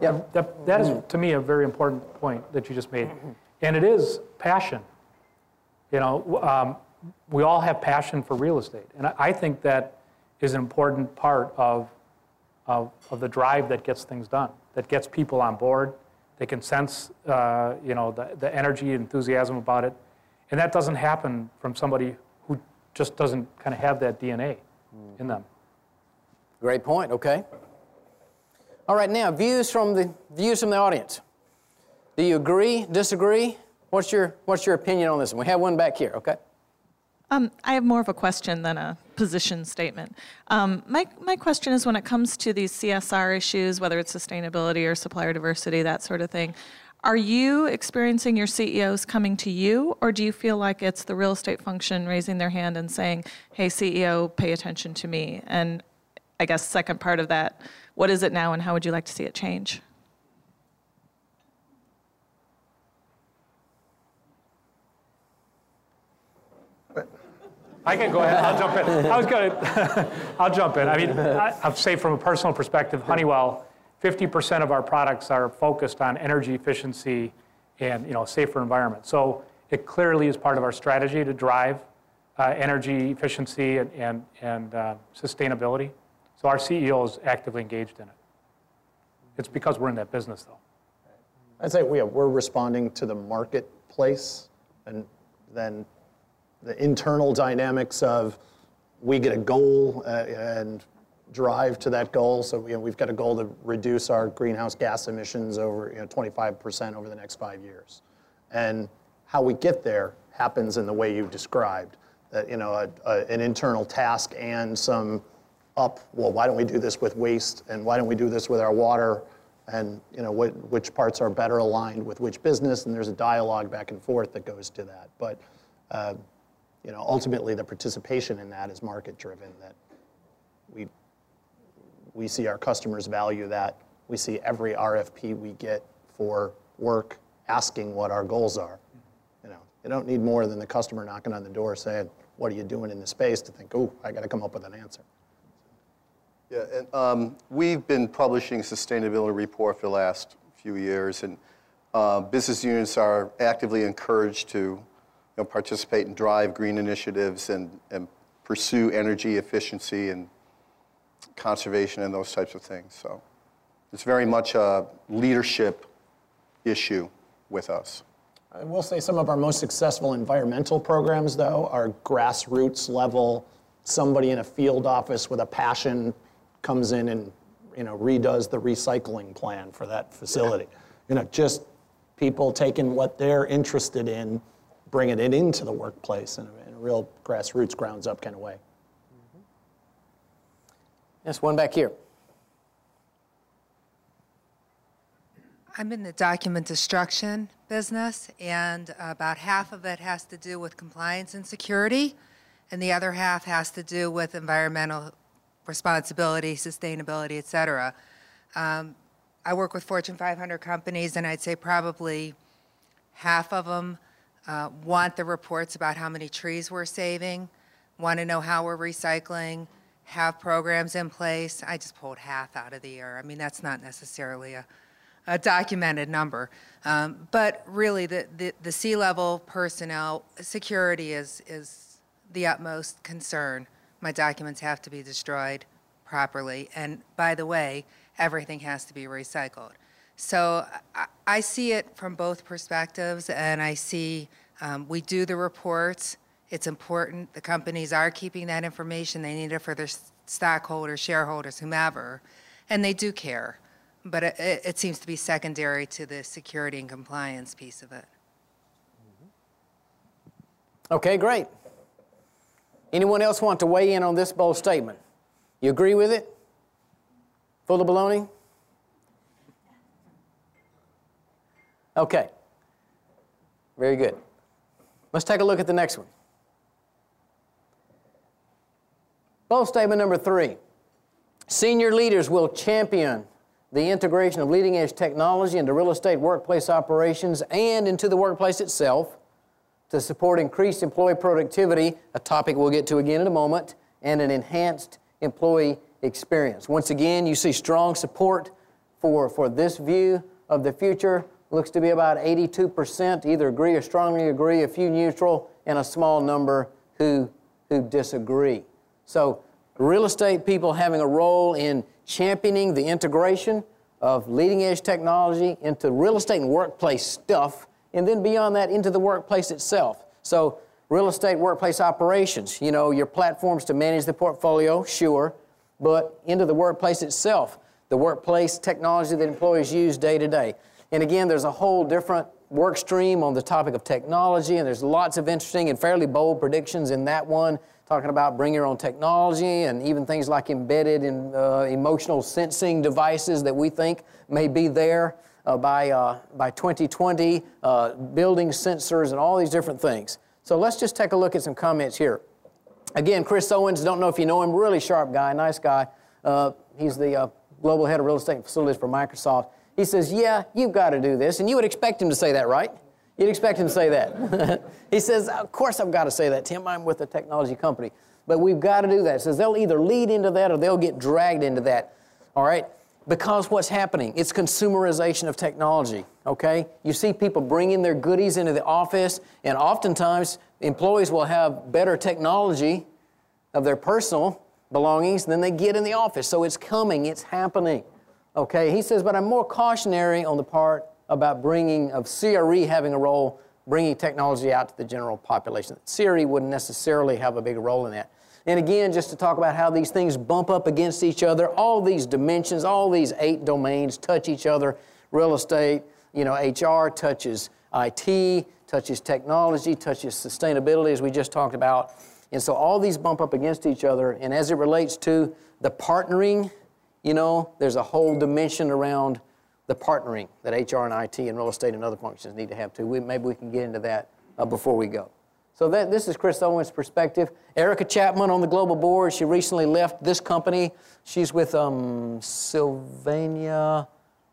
yeah. That, that is, to me, a very important point that you just made. And it is passion. You know, um, we all have passion for real estate. And I think that is an important part of of, of the drive that gets things done, that gets people on board. They can sense, uh, you know, the, the energy, enthusiasm about it. And that doesn't happen from somebody who just doesn't kind of have that DNA mm. in them. Great point, okay. All right, now, views from the, views from the audience. Do you agree, disagree? What's your, what's your opinion on this? And we have one back here, okay? Um, I have more of a question than a position statement. Um, my, my question is when it comes to these CSR issues, whether it's sustainability or supplier diversity, that sort of thing, are you experiencing your CEOs coming to you, or do you feel like it's the real estate function raising their hand and saying, hey, CEO, pay attention to me? And I guess, second part of that, what is it now and how would you like to see it change? I can go ahead. I'll jump in. I was to. (laughs) I'll jump in. I mean, I, I'll say from a personal perspective, Honeywell, 50% of our products are focused on energy efficiency and you know safer environment. So it clearly is part of our strategy to drive uh, energy efficiency and and, and uh, sustainability. So our CEO is actively engaged in it. It's because we're in that business, though. I'd say we are, we're responding to the marketplace, and then the internal dynamics of we get a goal uh, and drive to that goal. So you know, we've got a goal to reduce our greenhouse gas emissions over you know, 25% over the next five years. And how we get there happens in the way you described. that you know a, a, an internal task and some up. Well, why don't we do this with waste, and why don't we do this with our water, and you know what, which parts are better aligned with which business, and there's a dialogue back and forth that goes to that. But uh, you know, ultimately, the participation in that is market driven. That we we see our customers value that. We see every RFP we get for work asking what our goals are. You know, you don't need more than the customer knocking on the door saying, "What are you doing in the space?" to think, "Oh, I got to come up with an answer." Yeah, and um, we've been publishing sustainability report for the last few years, and uh, business units are actively encouraged to know, participate and drive green initiatives and, and pursue energy efficiency and conservation and those types of things. So it's very much a leadership issue with us. I will say some of our most successful environmental programs, though, are grassroots level. Somebody in a field office with a passion comes in and you know redoes the recycling plan for that facility. Yeah. You know, just people taking what they're interested in, bringing it into the workplace in a, in a real grassroots, grounds up kind of way. Mm-hmm. Yes, one back here. I'm in the document destruction business, and about half of it has to do with compliance and security, and the other half has to do with environmental responsibility, sustainability, et cetera. Um, I work with Fortune 500 companies, and I'd say probably half of them uh, want the reports about how many trees we're saving, want to know how we're recycling, have programs in place. I just pulled half out of the air. I mean, that's not necessarily a, a documented number. Um, but really, the, the, the C-level personnel, security is, is the utmost concern my documents have to be destroyed properly. And by the way, everything has to be recycled. So I, I see it from both perspectives, and I see um, we do the reports. It's important. The companies are keeping that information. They need it for their stockholders, shareholders, whomever, and they do care. But it, it seems to be secondary to the security and compliance piece of it. Okay, great. Anyone else want to weigh in on this bold statement? You agree with it? Full of baloney? Okay. Very good. Let's take a look at the next one. Bold statement number three. Senior leaders will champion the integration of leading edge technology into real estate workplace operations and into the workplace itself to support increased employee productivity, a topic we'll get to again in a moment, and an enhanced employee experience. Once again, you see strong support for, for this view of the future. Looks to be about 82% either agree or strongly agree, a few neutral, and a small number who, who disagree. So, real estate people having a role in championing the integration of leading edge technology into real estate and workplace stuff and then beyond that into the workplace itself. So, real estate workplace operations, you know, your platforms to manage the portfolio, sure, but into the workplace itself, the workplace technology that employees use day to day. And again, there's a whole different work stream on the topic of technology, and there's lots of interesting and fairly bold predictions in that one, talking about bring your own technology and even things like embedded in uh, emotional sensing devices that we think may be there uh, by, uh, by 2020, uh, building sensors and all these different things. So let's just take a look at some comments here. Again, Chris Owens, don't know if you know him, really sharp guy, nice guy. Uh, he's the uh, global head of real estate facilities for Microsoft. He says, Yeah, you've got to do this. And you would expect him to say that, right? You'd expect him to say that. (laughs) he says, Of course I've got to say that, Tim. I'm with a technology company. But we've got to do that. He says they'll either lead into that or they'll get dragged into that. All right? Because what's happening? It's consumerization of technology, okay? You see people bringing their goodies into the office, and oftentimes employees will have better technology of their personal belongings than they get in the office. So it's coming, it's happening, okay? He says, but I'm more cautionary on the part about bringing, of CRE having a role, bringing technology out to the general population. CRE wouldn't necessarily have a big role in that. And again, just to talk about how these things bump up against each other, all these dimensions, all these eight domains touch each other. Real estate, you know, HR touches IT, touches technology, touches sustainability, as we just talked about. And so all these bump up against each other. And as it relates to the partnering, you know, there's a whole dimension around the partnering that HR and IT and real estate and other functions need to have too. We, maybe we can get into that uh, before we go. So that, this is Chris Owens' perspective. Erica Chapman on the global board. She recently left this company. She's with um, Sylvania,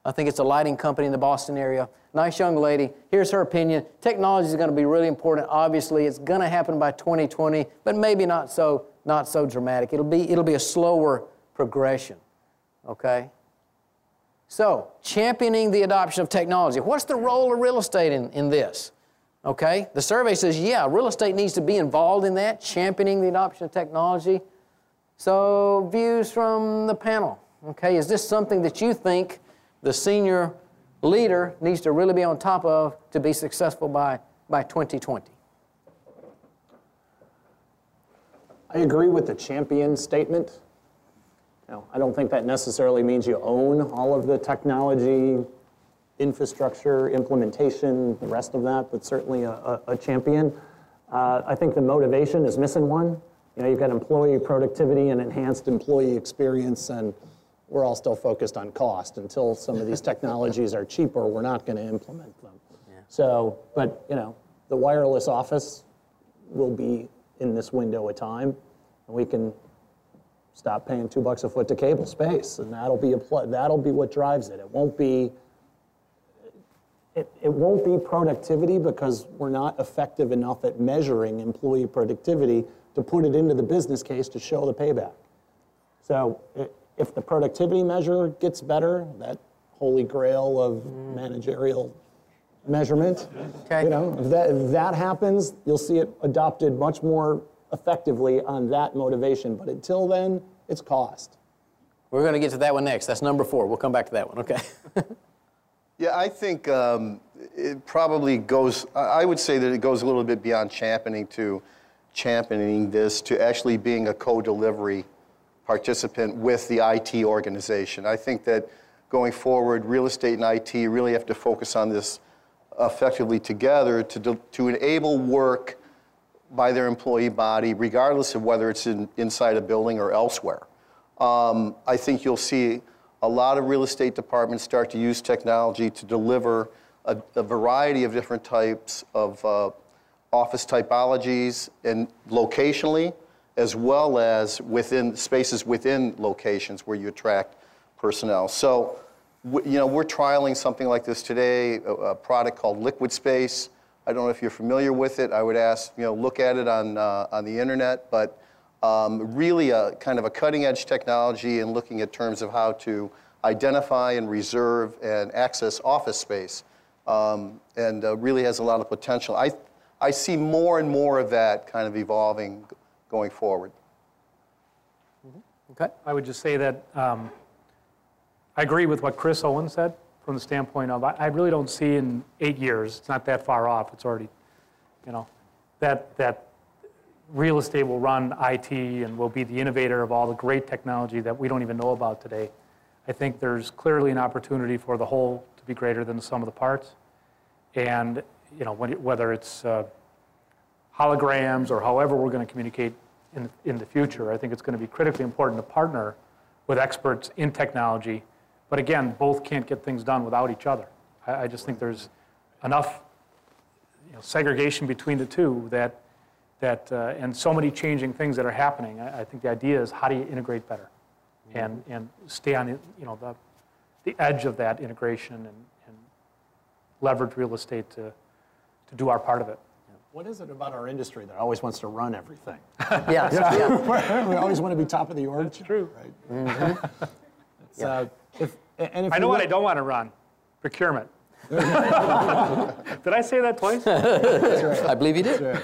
I think it's a lighting company in the Boston area. Nice young lady. Here's her opinion. Technology is going to be really important. Obviously, it's going to happen by 2020, but maybe not so not so dramatic. It'll be it'll be a slower progression. Okay? So, championing the adoption of technology. What's the role of real estate in, in this? Okay? The survey says, yeah, real estate needs to be involved in that, championing the adoption of technology. So, views from the panel. Okay, is this something that you think the senior leader needs to really be on top of to be successful by, by 2020? I agree with the champion statement. Now, I don't think that necessarily means you own all of the technology, infrastructure, implementation, the rest of that, but certainly a, a, a champion. Uh, I think the motivation is missing one. You know, you've got employee productivity and enhanced employee experience, and we're all still focused on cost. Until some of these (laughs) technologies are cheaper, we're not going to implement them. Yeah. So, but you know, the wireless office will be in this window of time, and we can stop paying two bucks a foot to cable space, and that'll be a pl- that'll be what drives it. It won't be it, it won't be productivity because we're not effective enough at measuring employee productivity to put it into the business case to show the payback. So it, if the productivity measure gets better, that holy grail of mm. managerial measurement, okay. you know, if that, if that happens, you'll see it adopted much more effectively on that motivation. But until then, it's cost. We're going to get to that one next. That's number four. We'll come back to that one, okay? (laughs) yeah, I think um, it probably goes, I would say that it goes a little bit beyond championing to championing this to actually being a co delivery participant with the IT organization. I think that going forward, real estate and IT really have to focus on this effectively together to, to enable work by their employee body, regardless of whether it's in, inside a building or elsewhere. Um, I think you'll see a lot of real estate departments start to use technology to deliver a, a variety of different types of uh, office typologies and locationally as well as within spaces within locations where you attract personnel. So, you know, we're trialing something like this today, a, a, product called Liquid Space. I don't know if you're familiar with it. I would ask, you know, look at it on, uh, on the internet, but um, really a kind of a cutting edge technology and looking at terms of how to identify and reserve and access office space. Um, and uh, really has a lot of potential. I, I see more and more of that kind of evolving going forward. Mm-hmm. Okay. I would just say that um, I agree with what Chris Owen said from the standpoint of I, I, really don't see in eight years, it's not that far off, it's already, you know, that, that real estate will run IT and will be the innovator of all the great technology that we don't even know about today. I think there's clearly an opportunity for the whole to be greater than the sum of the parts. And, you know, whether it's uh, holograms or however we're going to communicate in, in the future. I think it's going to be critically important to partner with experts in technology. But again, both can't get things done without each other. I, I just think there's enough you know, segregation between the two that, that uh, and so many changing things that are happening. I, I, think the idea is how do you integrate better and, and stay on you know, the, the edge of that integration and, and leverage real estate to, to do our part of it. What is it about our industry that always wants to run everything? (laughs) yeah, (laughs) yeah. we always want to be top of the org. That's true. Right? Mm-hmm. (laughs) yeah. uh, if, and if I know what I don't want to run procurement. (laughs) did I say that twice? (laughs) Right. I believe you did. Right.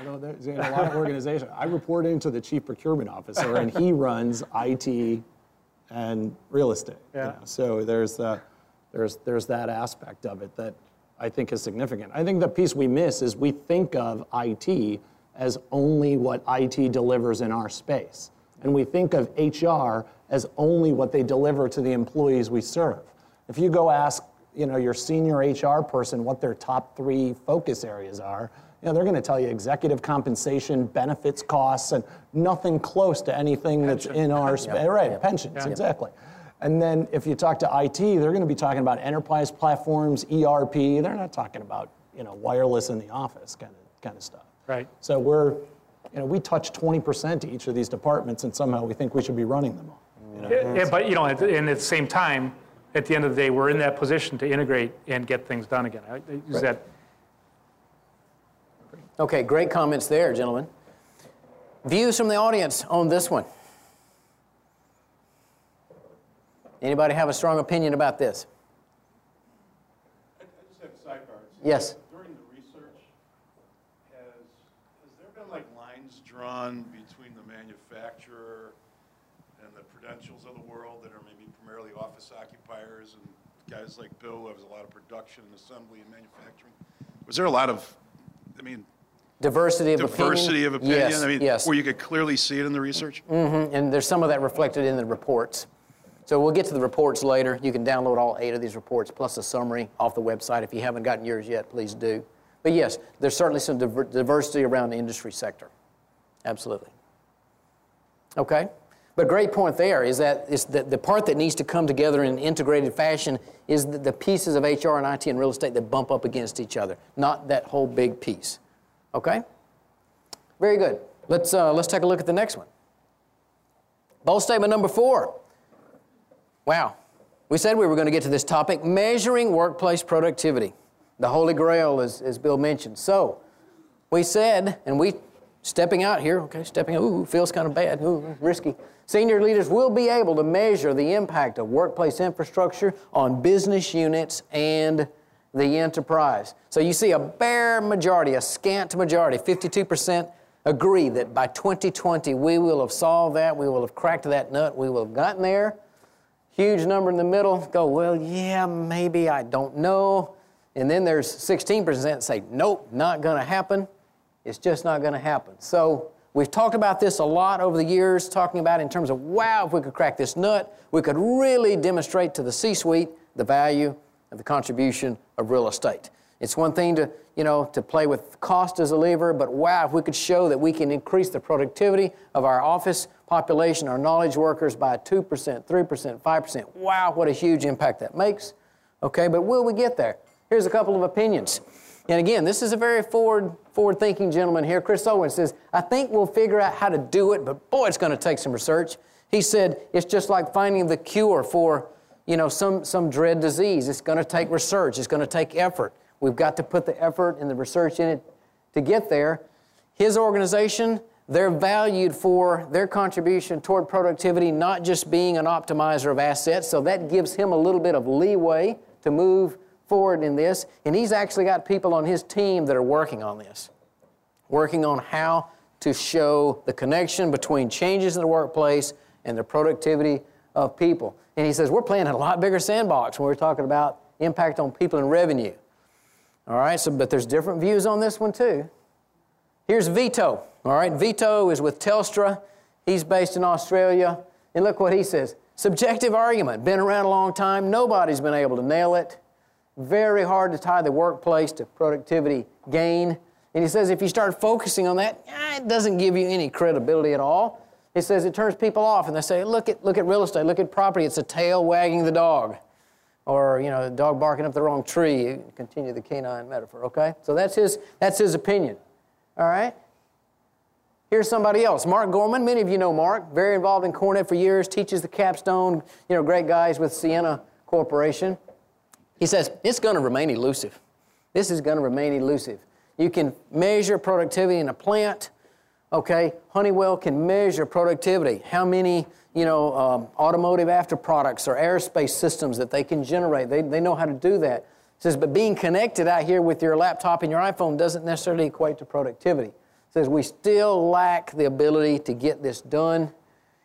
I know there's in a lot of organizations. I report into the chief procurement officer, and he runs IT and real estate. Yeah. You know? So there's uh, there's there's that aspect of it that I think is significant. I think the piece we miss is we think of IT as only what IT delivers in our space. And we think of HR as only what they deliver to the employees we serve. If you go ask you know, your senior HR person what their top three focus areas are, You know, they're going to tell you executive compensation, benefits costs, and nothing close to anything Pension. that's in our space. Yeah. Right, yeah. pensions, yeah. exactly. And then if you talk to IT, they're going to be talking about enterprise platforms, ERP. They're not talking about you know wireless in the office kind of kind of stuff. Right. So we're, you know, we touch 20% to each of these departments, and somehow we think we should be running them all. You yeah, but you know, and at the same time, at the end of the day, we're in that position to integrate and get things done again. Is right. that? Okay, great comments there, gentlemen. Views from the audience on this one. Anybody have a strong opinion about this? I, just have a sidebars. Yes. During the research, has, has there been like lines drawn between the manufacturer prudentials of the world that are maybe primarily office occupiers and guys like Bill who has a lot of production and assembly and manufacturing? Was there a lot of, I mean, diversity of diversity opinion? of opinion? Yes, I mean, yes. where you could clearly see it in the research? Mm-hmm. And there's some of that reflected in the reports. So we'll get to the reports later. You can download all eight of these reports plus a summary off the website. If you haven't gotten yours yet, please do. But yes, there's certainly some diver- diversity around the industry sector. Absolutely. Okay? But great point there is that the, the part that needs to come together in an integrated fashion is the, the pieces of HR and IT and real estate that bump up against each other, not that whole big piece. Okay? Very good. Let's, uh, let's take a look at the next one. Bold statement number four. Wow. We said we were going to get to this topic measuring workplace productivity. The Holy Grail, as, as Bill mentioned. So, we said, and we stepping out here, okay, stepping out, ooh, feels kind of bad, ooh, risky. Senior leaders will be able to measure the impact of workplace infrastructure on business units and the enterprise. So you see a bare majority, a scant majority, 52% agree that by 2020 we will have solved that, we will have cracked that nut, we will have gotten there huge number in the middle go, well, yeah, maybe, I don't know. And then there's 16% say, nope, not going to happen. It's just not going to happen. So we've talked about this a lot over the years, talking about in terms of, wow, if we could crack this nut, we could really demonstrate to the C suite the value of the contribution of real estate. It's one thing to, you know, to play with cost as a lever, but wow, if we could show that we can increase the productivity of our office population, our knowledge workers by 2%, 3%, 5%, wow, what a huge impact that makes. Okay, but will we get there? Here's a couple of opinions. And again, this is a very forward, forward thinking gentleman here. Chris Owen says, I think we'll figure out how to do it, but boy, it's going to take some research. He said, it's just like finding the cure for, you know, some, some dread disease. It's going to take research. It's going to take effort. We've got to put the effort and the research in it to get there. His organization, they're valued for their contribution toward productivity, not just being an optimizer of assets. So that gives him a little bit of leeway to move forward in this. And he's actually got people on his team that are working on this, working on how to show the connection between changes in the workplace and the productivity of people. And he says, We're playing in a lot bigger sandbox when we're talking about impact on people and revenue. All right, so but there's different views on this one too. Here's Vito. All right, Vito is with Telstra. He's based in Australia. And look what he says. Subjective argument, been around a long time, nobody's been able to nail it. Very hard to tie the workplace to productivity gain. And he says if you start focusing on that, eh, it doesn't give you any credibility at all. He says it turns people off and they say, look at, look at real estate, look at property, it's a tail wagging the dog or you know, a dog barking up the wrong tree. Continue the canine metaphor, okay? So that's his, that's his opinion. All right? Here's somebody else. Mark Gorman. Many of you know Mark. Very involved in CoreNet for years, teaches the capstone, you know, great guys with Sienna Corporation. He says, it's going to remain elusive. This is going to remain elusive. You can measure productivity in a plant, okay? Honeywell can measure productivity. How many you know, um, automotive afterproducts or aerospace systems that they can generate. They, they know how to do that. Says, but being connected out here with your laptop and your iPhone doesn't necessarily equate to productivity. It says we still lack the ability to get this done.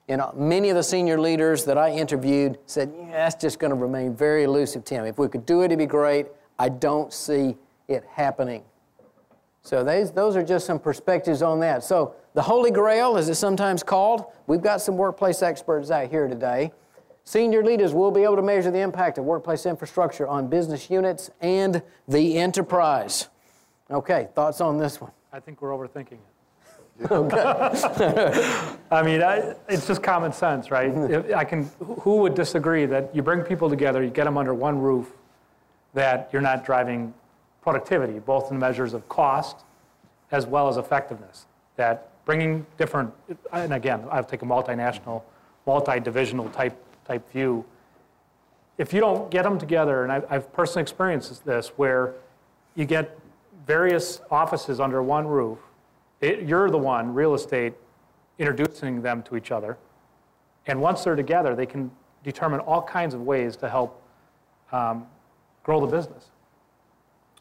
And uh, many of the senior leaders that I interviewed said, yeah, that's just going to remain very elusive, Tim. If we could do it, it'd be great. I don't see it happening. So those, those are just some perspectives on that. So the Holy Grail, as it's sometimes called, we've got some workplace experts out here today. Senior leaders will be able to measure the impact of workplace infrastructure on business units and the enterprise. Okay, thoughts on this one? I think we're overthinking it. (laughs) Okay. (laughs) I mean, I, it's just common sense, right? (laughs) If I can. Who would disagree that you bring people together, you get them under one roof, that you're not driving productivity, both in measures of cost as well as effectiveness. That bringing different, and again, I'll take a multinational, multi-divisional type type view. If you don't get them together, and I've, I've personally experienced this, where you get various offices under one roof, it, you're the one, real estate, introducing them to each other. And once they're together, they can determine all kinds of ways to help um, grow the business.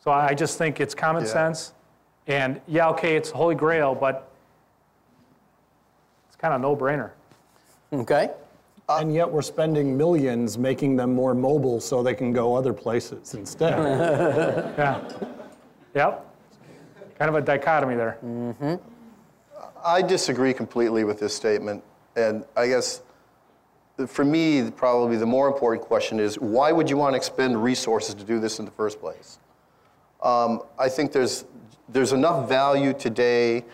So I just think it's common yeah. sense. And yeah, okay, it's holy grail, but it's kind of no brainer. Okay. Uh, and yet we're spending millions making them more mobile so they can go other places instead. (laughs) yeah. Yep. Kind of a dichotomy there. Mm-hmm. I disagree completely with this statement. And I guess for me, probably the more important question is why would you want to expend resources to do this in the first place? Um, I think there's, there's enough value today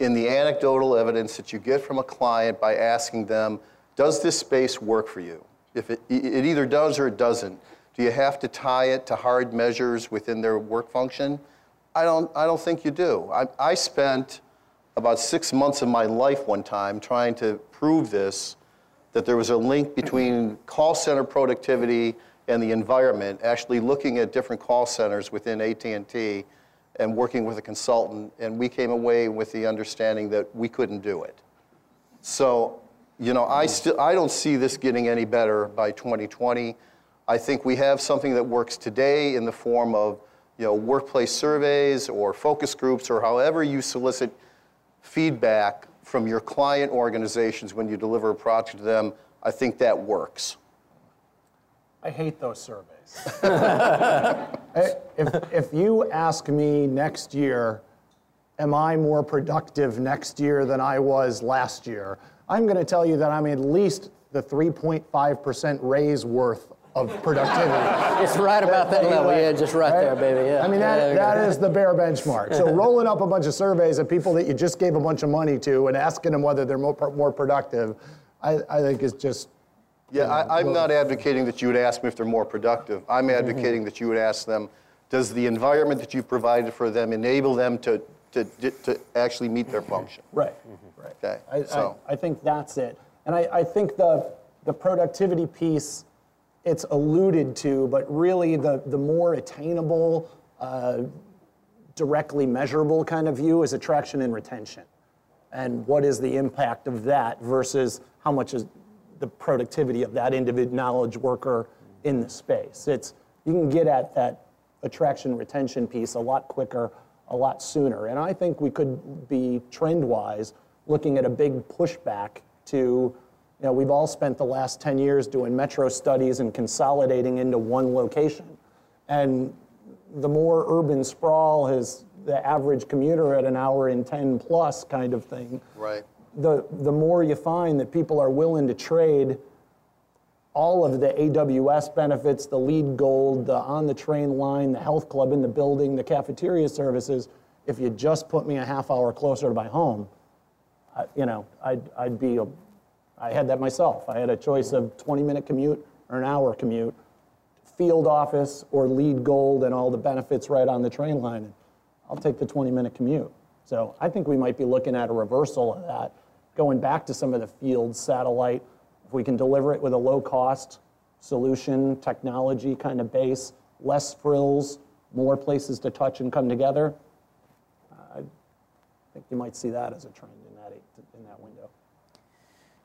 in the anecdotal evidence that you get from a client by asking them, does this space work for you? If it, it either does or it doesn't, do you have to tie it to hard measures within their work function? I don't, I don't think you do. I, I spent about six months of my life one time trying to prove this, that there was a link between call center productivity and the environment, actually looking at different call centers within AT&T and working with a consultant, and we came away with the understanding that we couldn't do it. So, you know, I, still, I don't see this getting any better by 2020. I think we have something that works today in the form of you know, workplace surveys or focus groups or however you solicit feedback from your client organizations when you deliver a project to them, I think that works. I hate those surveys. (laughs) if, if you ask me next year, am I more productive next year than I was last year? I'm going to tell you that I'm at least the 3.5% raise worth of productivity. it's right about that level, yeah, just right, right, there, baby, yeah. I mean, that, yeah, that is the bare benchmark. So (laughs) rolling up a bunch of surveys of people that you just gave a bunch of money to and asking them whether they're more, more productive, I, I think is just yeah, I, am not advocating that you would ask them if they're more productive. I'm mm-hmm. advocating mm-hmm. that you would ask them, does the environment that you've provided for them enable them to, to, to actually meet their function? Right, mm-hmm. right. Okay, I, so. I, I, think that's it. And I, I think the, the productivity piece it's alluded to, but really the, the more attainable, uh, directly measurable kind of view is attraction and retention. And what is the impact of that versus how much is the productivity of that individual knowledge worker in the space? It's, you can get at that attraction retention piece a lot quicker, a lot sooner. And I think we could be trend wise looking at a big pushback to you know, we've all spent the last 10 years doing metro studies and consolidating into one location. And the more urban sprawl has the average commuter at an hour in 10 plus kind of thing. Right. The, the more you find that people are willing to trade all of the AWS benefits, the LEED Gold, the on the train line, the health club in the building, the cafeteria services, if you just put me a half hour closer to my home, I, you know, I'd, I'd be a I had that myself. I had a choice of 20 minute commute or an hour commute, field office or LEED Gold and all the benefits right on the train line. I'll take the 20 minute commute. So I think we might be looking at a reversal of that, going back to some of the field satellite. If we can deliver it with a low cost solution, technology kind of base, less frills, more places to touch and come together, I think you might see that as a trend in that, in that window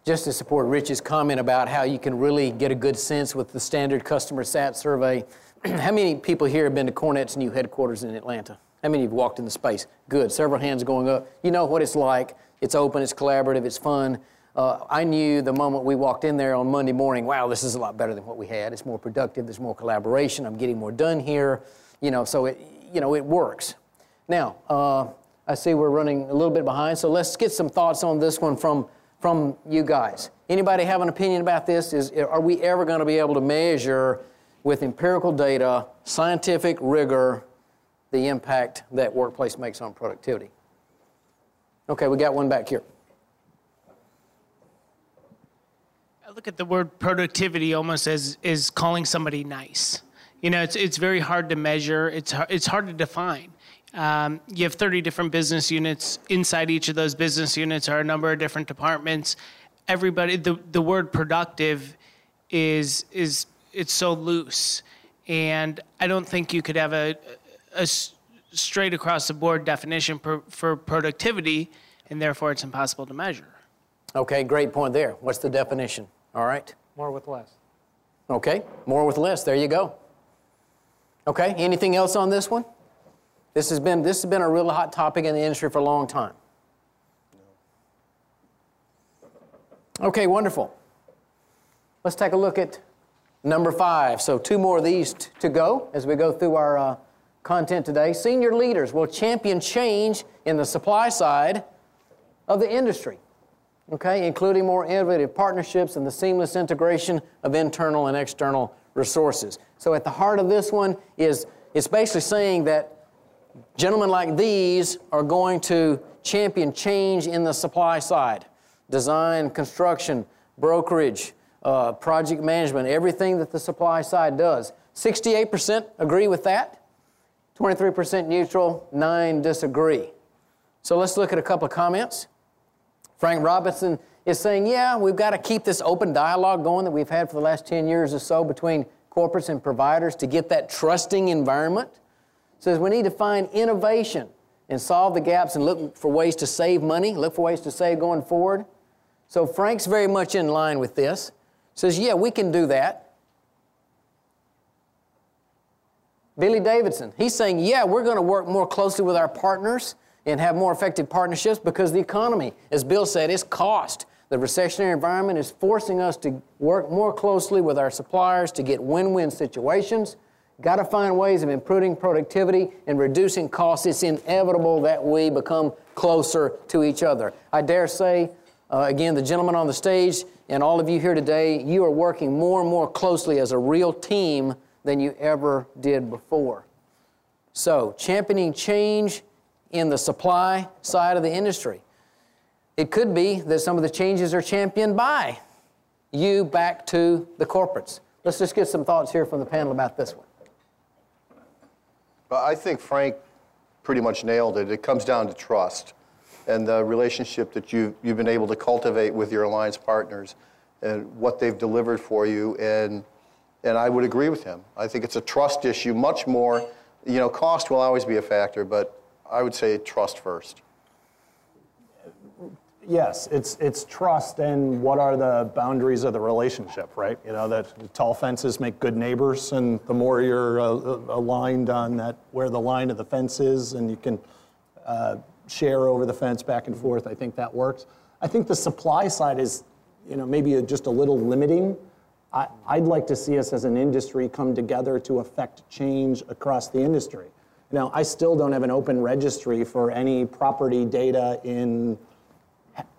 just to support Rich's comment about how you can really get a good sense with the standard customer sat survey. (clears throat) how many people here have been to CoreNet's new headquarters in Atlanta? How many have walked in the space? Good. Several hands going up. You know what it's like. It's open, it's collaborative, it's fun. Uh, I knew the moment we walked in there on Monday morning, wow, this is a lot better than what we had. It's more productive, there's more collaboration, I'm getting more done here. You know, so it, you know, it works. Now, uh, I see we're running a little bit behind, so let's get some thoughts on this one from from you guys. Anybody have an opinion about this? Is, are we ever going to be able to measure with empirical data, scientific rigor, the impact that workplace makes on productivity. Okay, we got one back here. I look at the word productivity almost as is calling somebody nice. You know, it's it's very hard to measure. It's it's hard to define. Um, you have 30 different business units. Inside each of those business units are a number of different departments. Everybody, the, the word productive is is it's so loose, and I don't think you could have a, a straight across the board definition for, for productivity, and therefore it's impossible to measure. Okay, great point there. What's the definition? All right. More with less. Okay, more with less. There you go. Okay, anything else on this one? This has been this has been a real hot topic in the industry for a long time. Okay, wonderful. Let's take a look at number five. So, two more of these to go as we go through our uh, content today. Senior leaders will champion change in the supply side of the industry, okay, including more innovative partnerships and the seamless integration of internal and external resources. So, at the heart of this one is it's basically saying that gentlemen like these are going to champion change in the supply side design, construction, brokerage, uh, project management, everything that the supply side does. 68% agree with that, 23% neutral, 9 disagree. So let's look at a couple of comments. Frank Robinson is saying, yeah, we've got to keep this open dialogue going that we've had for the last 10 years or so between corporates and providers to get that trusting environment. Says we need to find innovation and solve the gaps and look for ways to save money, look for ways to save going forward. So Frank's very much in line with this. Says, yeah, we can do that. Billy Davidson, he's saying, yeah, we're going to work more closely with our partners and have more effective partnerships because the economy, as Bill said, is cost. The recessionary environment is forcing us to work more closely with our suppliers to get win win situations. Got to find ways of improving productivity and reducing costs. It's inevitable that we become closer to each other. I dare say uh, again, the gentleman on the stage and all of you here today, you are working more and more closely as a real team than you ever did before. So, championing change in the supply side of the industry. It could be that some of the changes are championed by you back to the corporates. Let's just get some thoughts here from the panel about this one. Well, I think Frank pretty much nailed it. It comes down to trust and the relationship that you've, you've been able to cultivate with your alliance partners and what they've delivered for you. And, and I would agree with him. I think it's a trust issue, much more. You know, cost will always be a factor, but I would say trust first. Yes, it's it's trust and what are the boundaries of the relationship, right? You know that tall fences make good neighbors, and the more you're uh, aligned on that where the line of the fence is, and you can uh, share over the fence back and forth. I think that works. I think the supply side is, you know, maybe just a little limiting. I, I'd like to see us as an industry come together to affect change across the industry. Now, I still don't have an open registry for any property data in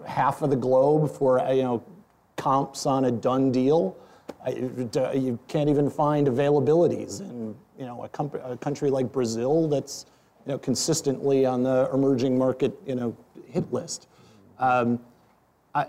half of the globe for you know comps on a done deal. I, you can't even find availabilities in you know a, a country like Brazil that's you know, consistently on the emerging market, you know, hit list. Um, I,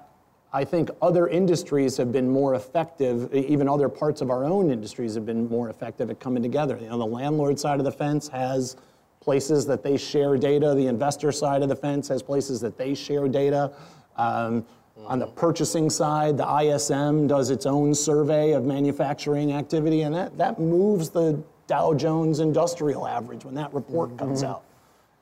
I think other industries have been more effective, even other parts of our own industries have been more effective at coming together. You know, the landlord side of the fence has places that they share data. The investor side of the fence has places that they share data. Um, on the purchasing side, the ISM does its own survey of manufacturing activity, and that, that moves the Dow Jones Industrial Average when that report mm-hmm. comes out.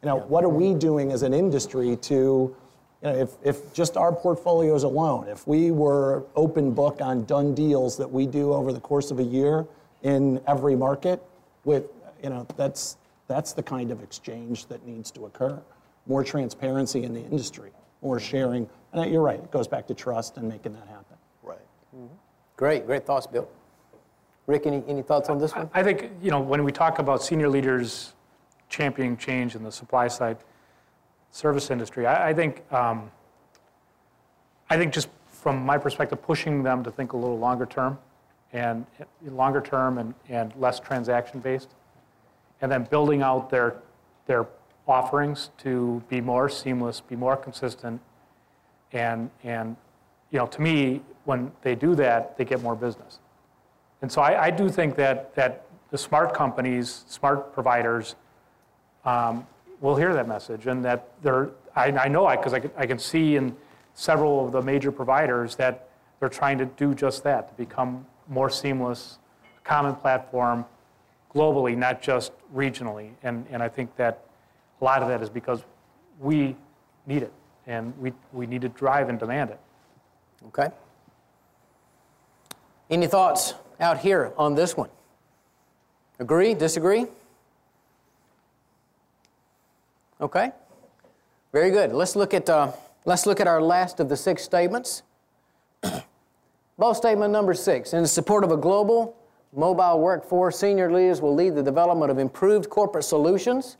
You know, yeah. what are we doing as an industry to, you know, if, if just our portfolios alone, if we were open book on done deals that we do over the course of a year in every market, with, you know, that's, that's the kind of exchange that needs to occur. More transparency in the industry, more sharing. And you're right, it goes back to trust and making that happen. Right. Mm-hmm. Great, great thoughts, Bill. Rick, any, any thoughts on this one? I think, you know, when we talk about senior leaders championing change in the supply side service industry, I, I think, um, I think just from my perspective, pushing them to think a little longer term and longer term and, and less transaction based, and then building out their their offerings to be more seamless, be more consistent, and, and you know, to me, when they do that, they get more business. And so I, I do think that, that the smart companies, smart providers, um, will hear that message and that they're, I, I know I, because I, I can see in several of the major providers that they're trying to do just that, to become more seamless, common platform globally, not just regionally. And, and I think that a lot of that is because we need it and we, we need to drive and demand it. Okay. Any thoughts out here on this one? Agree? Disagree? Okay. Very good. Let's look at uh, let's look at our last of the six statements. (clears throat) Bold statement number six. In support of a global mobile workforce, senior leaders will lead the development of improved corporate solutions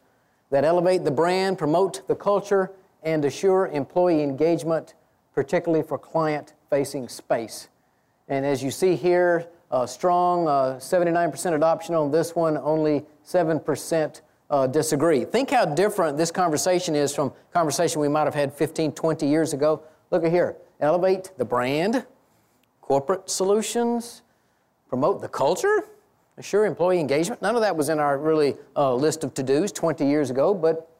that elevate the brand, promote the culture, and assure employee engagement, particularly for client facing space. And as you see here, uh, strong uh, 79% adoption on this one, only 7% uh, disagree. Think how different this conversation is from conversation we might have had 15, 20 years ago. Look at here. Elevate the brand, corporate solutions, promote the culture, assure employee engagement. None of that was in our really uh, list of to-dos 20 years ago, but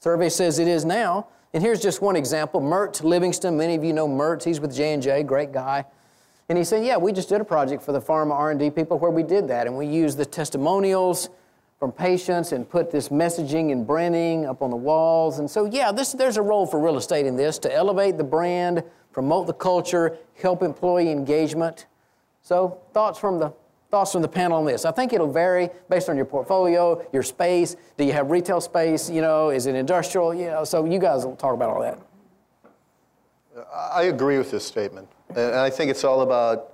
survey says it is now. And here's just one example. Mert Livingston, many of you know Mert. He's with J&J, great guy. And he said, yeah, we just did a project for the pharma R&D people where we did that. And we used the testimonials from patients and put this messaging and branding up on the walls. And so, yeah, this, there's a role for real estate in this to elevate the brand, promote the culture, help employee engagement. So, thoughts from the thoughts from the panel on this? I think it'll vary based on your portfolio, your space. Do you have retail space? You know, is it industrial? You know, so you guys will talk about all that. I agree with this statement. And I think it's all about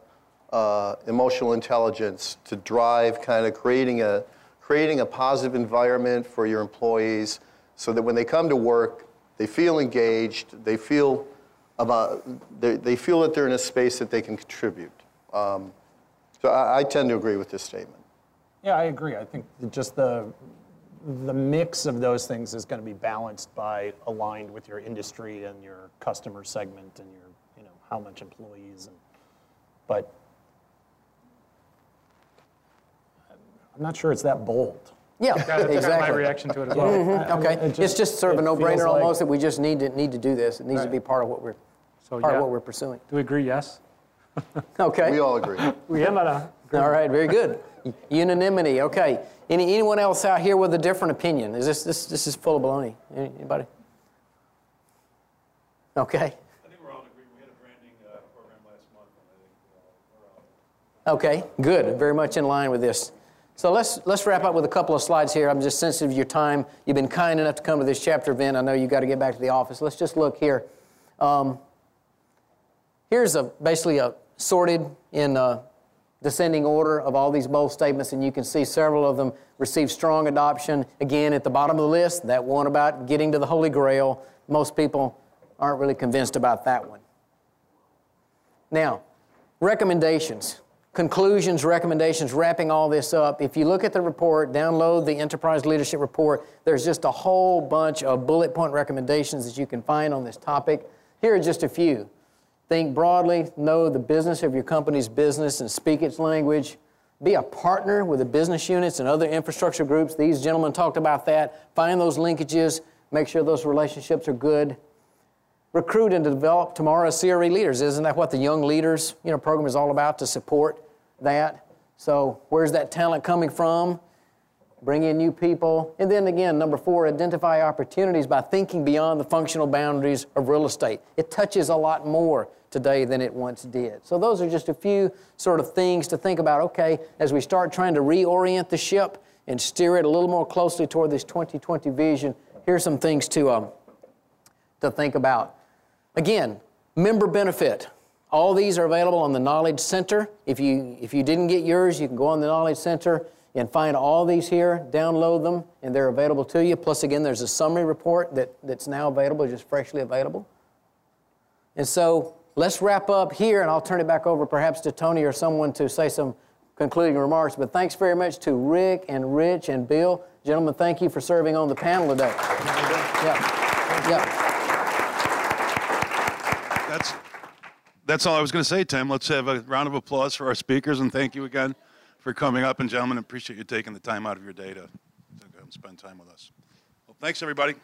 uh, emotional intelligence to drive kind of creating a, creating a positive environment for your employees so that when they come to work, they feel engaged, they feel, about, they, they feel that they're in a space that they can contribute. Um, so I, I tend to agree with this statement. Yeah, I agree. I think just the the mix of those things is going to be balanced by aligned with your industry and your customer segment and your you know how much employees, and, but I'm not sure it's that bold. Yeah, exactly. my reaction to it as well. Mm-hmm. Okay, it just, it's just sort of a no-brainer like, almost that we just need to need to do this. It needs right. to be part of what we're so, part yeah. of what we're pursuing. Do we agree? Yes. (laughs) okay. We all agree. we am All right, very good. Unanimity. Okay. Any, anyone else out here with a different opinion? Is this this this is full of baloney? Anybody? Okay. I think we're all in. We had a branding uh program last month, and I think uh we're all okay, good. Very much in line with this. So let's, let's wrap up with a couple of slides here. I'm just sensitive to your time. You've been kind enough to come to this chapter event. I know you've got to get back to the office. Let's just look here. Um, here's a, basically a sorted in a descending order of all these bold statements, and you can see several of them receive strong adoption. Again, at the bottom of the list, that one about getting to the Holy Grail. Most people aren't really convinced about that one. Now, recommendations conclusions, recommendations, wrapping all this up. If you look at the report, download the Enterprise Leadership Report, there's just a whole bunch of bullet point recommendations that you can find on this topic. Here are just a few. Think broadly, know the business of your company's business and speak its language. Be a partner with the business units and other infrastructure groups. These gentlemen talked about that. Find those linkages, make sure those relationships are good recruit and develop tomorrow's CRE leaders. Isn't that what the Young Leaders you know, program is all about to support that? So, where's that talent coming from? Bring in new people. And then again, number four, identify opportunities by thinking beyond the functional boundaries of real estate. It touches a lot more today than it once did. So, those are just a few sort of things to think about. Okay, as we start trying to reorient the ship and steer it a little more closely toward this 2020 vision, here's some things to, um, to think about. Again, member benefit. All these are available on the Knowledge Center. If you, if you didn't get yours, you can go on the Knowledge Center and find all these here, download them, and they're available to you. Plus, again, there's a summary report that, that's now available, just freshly available. And so let's wrap up here, and I'll turn it back over perhaps to Tony or someone to say some concluding remarks. But thanks very much to Rick and Rich and Bill. Gentlemen, thank you for serving on the panel today. Yeah. Yeah. That's, that's all I was going to say, Tim. Let's have a round of applause for our speakers and thank you again for coming up. And gentlemen, appreciate you taking the time out of your day to, to go and spend time with us. Well, thanks, everybody.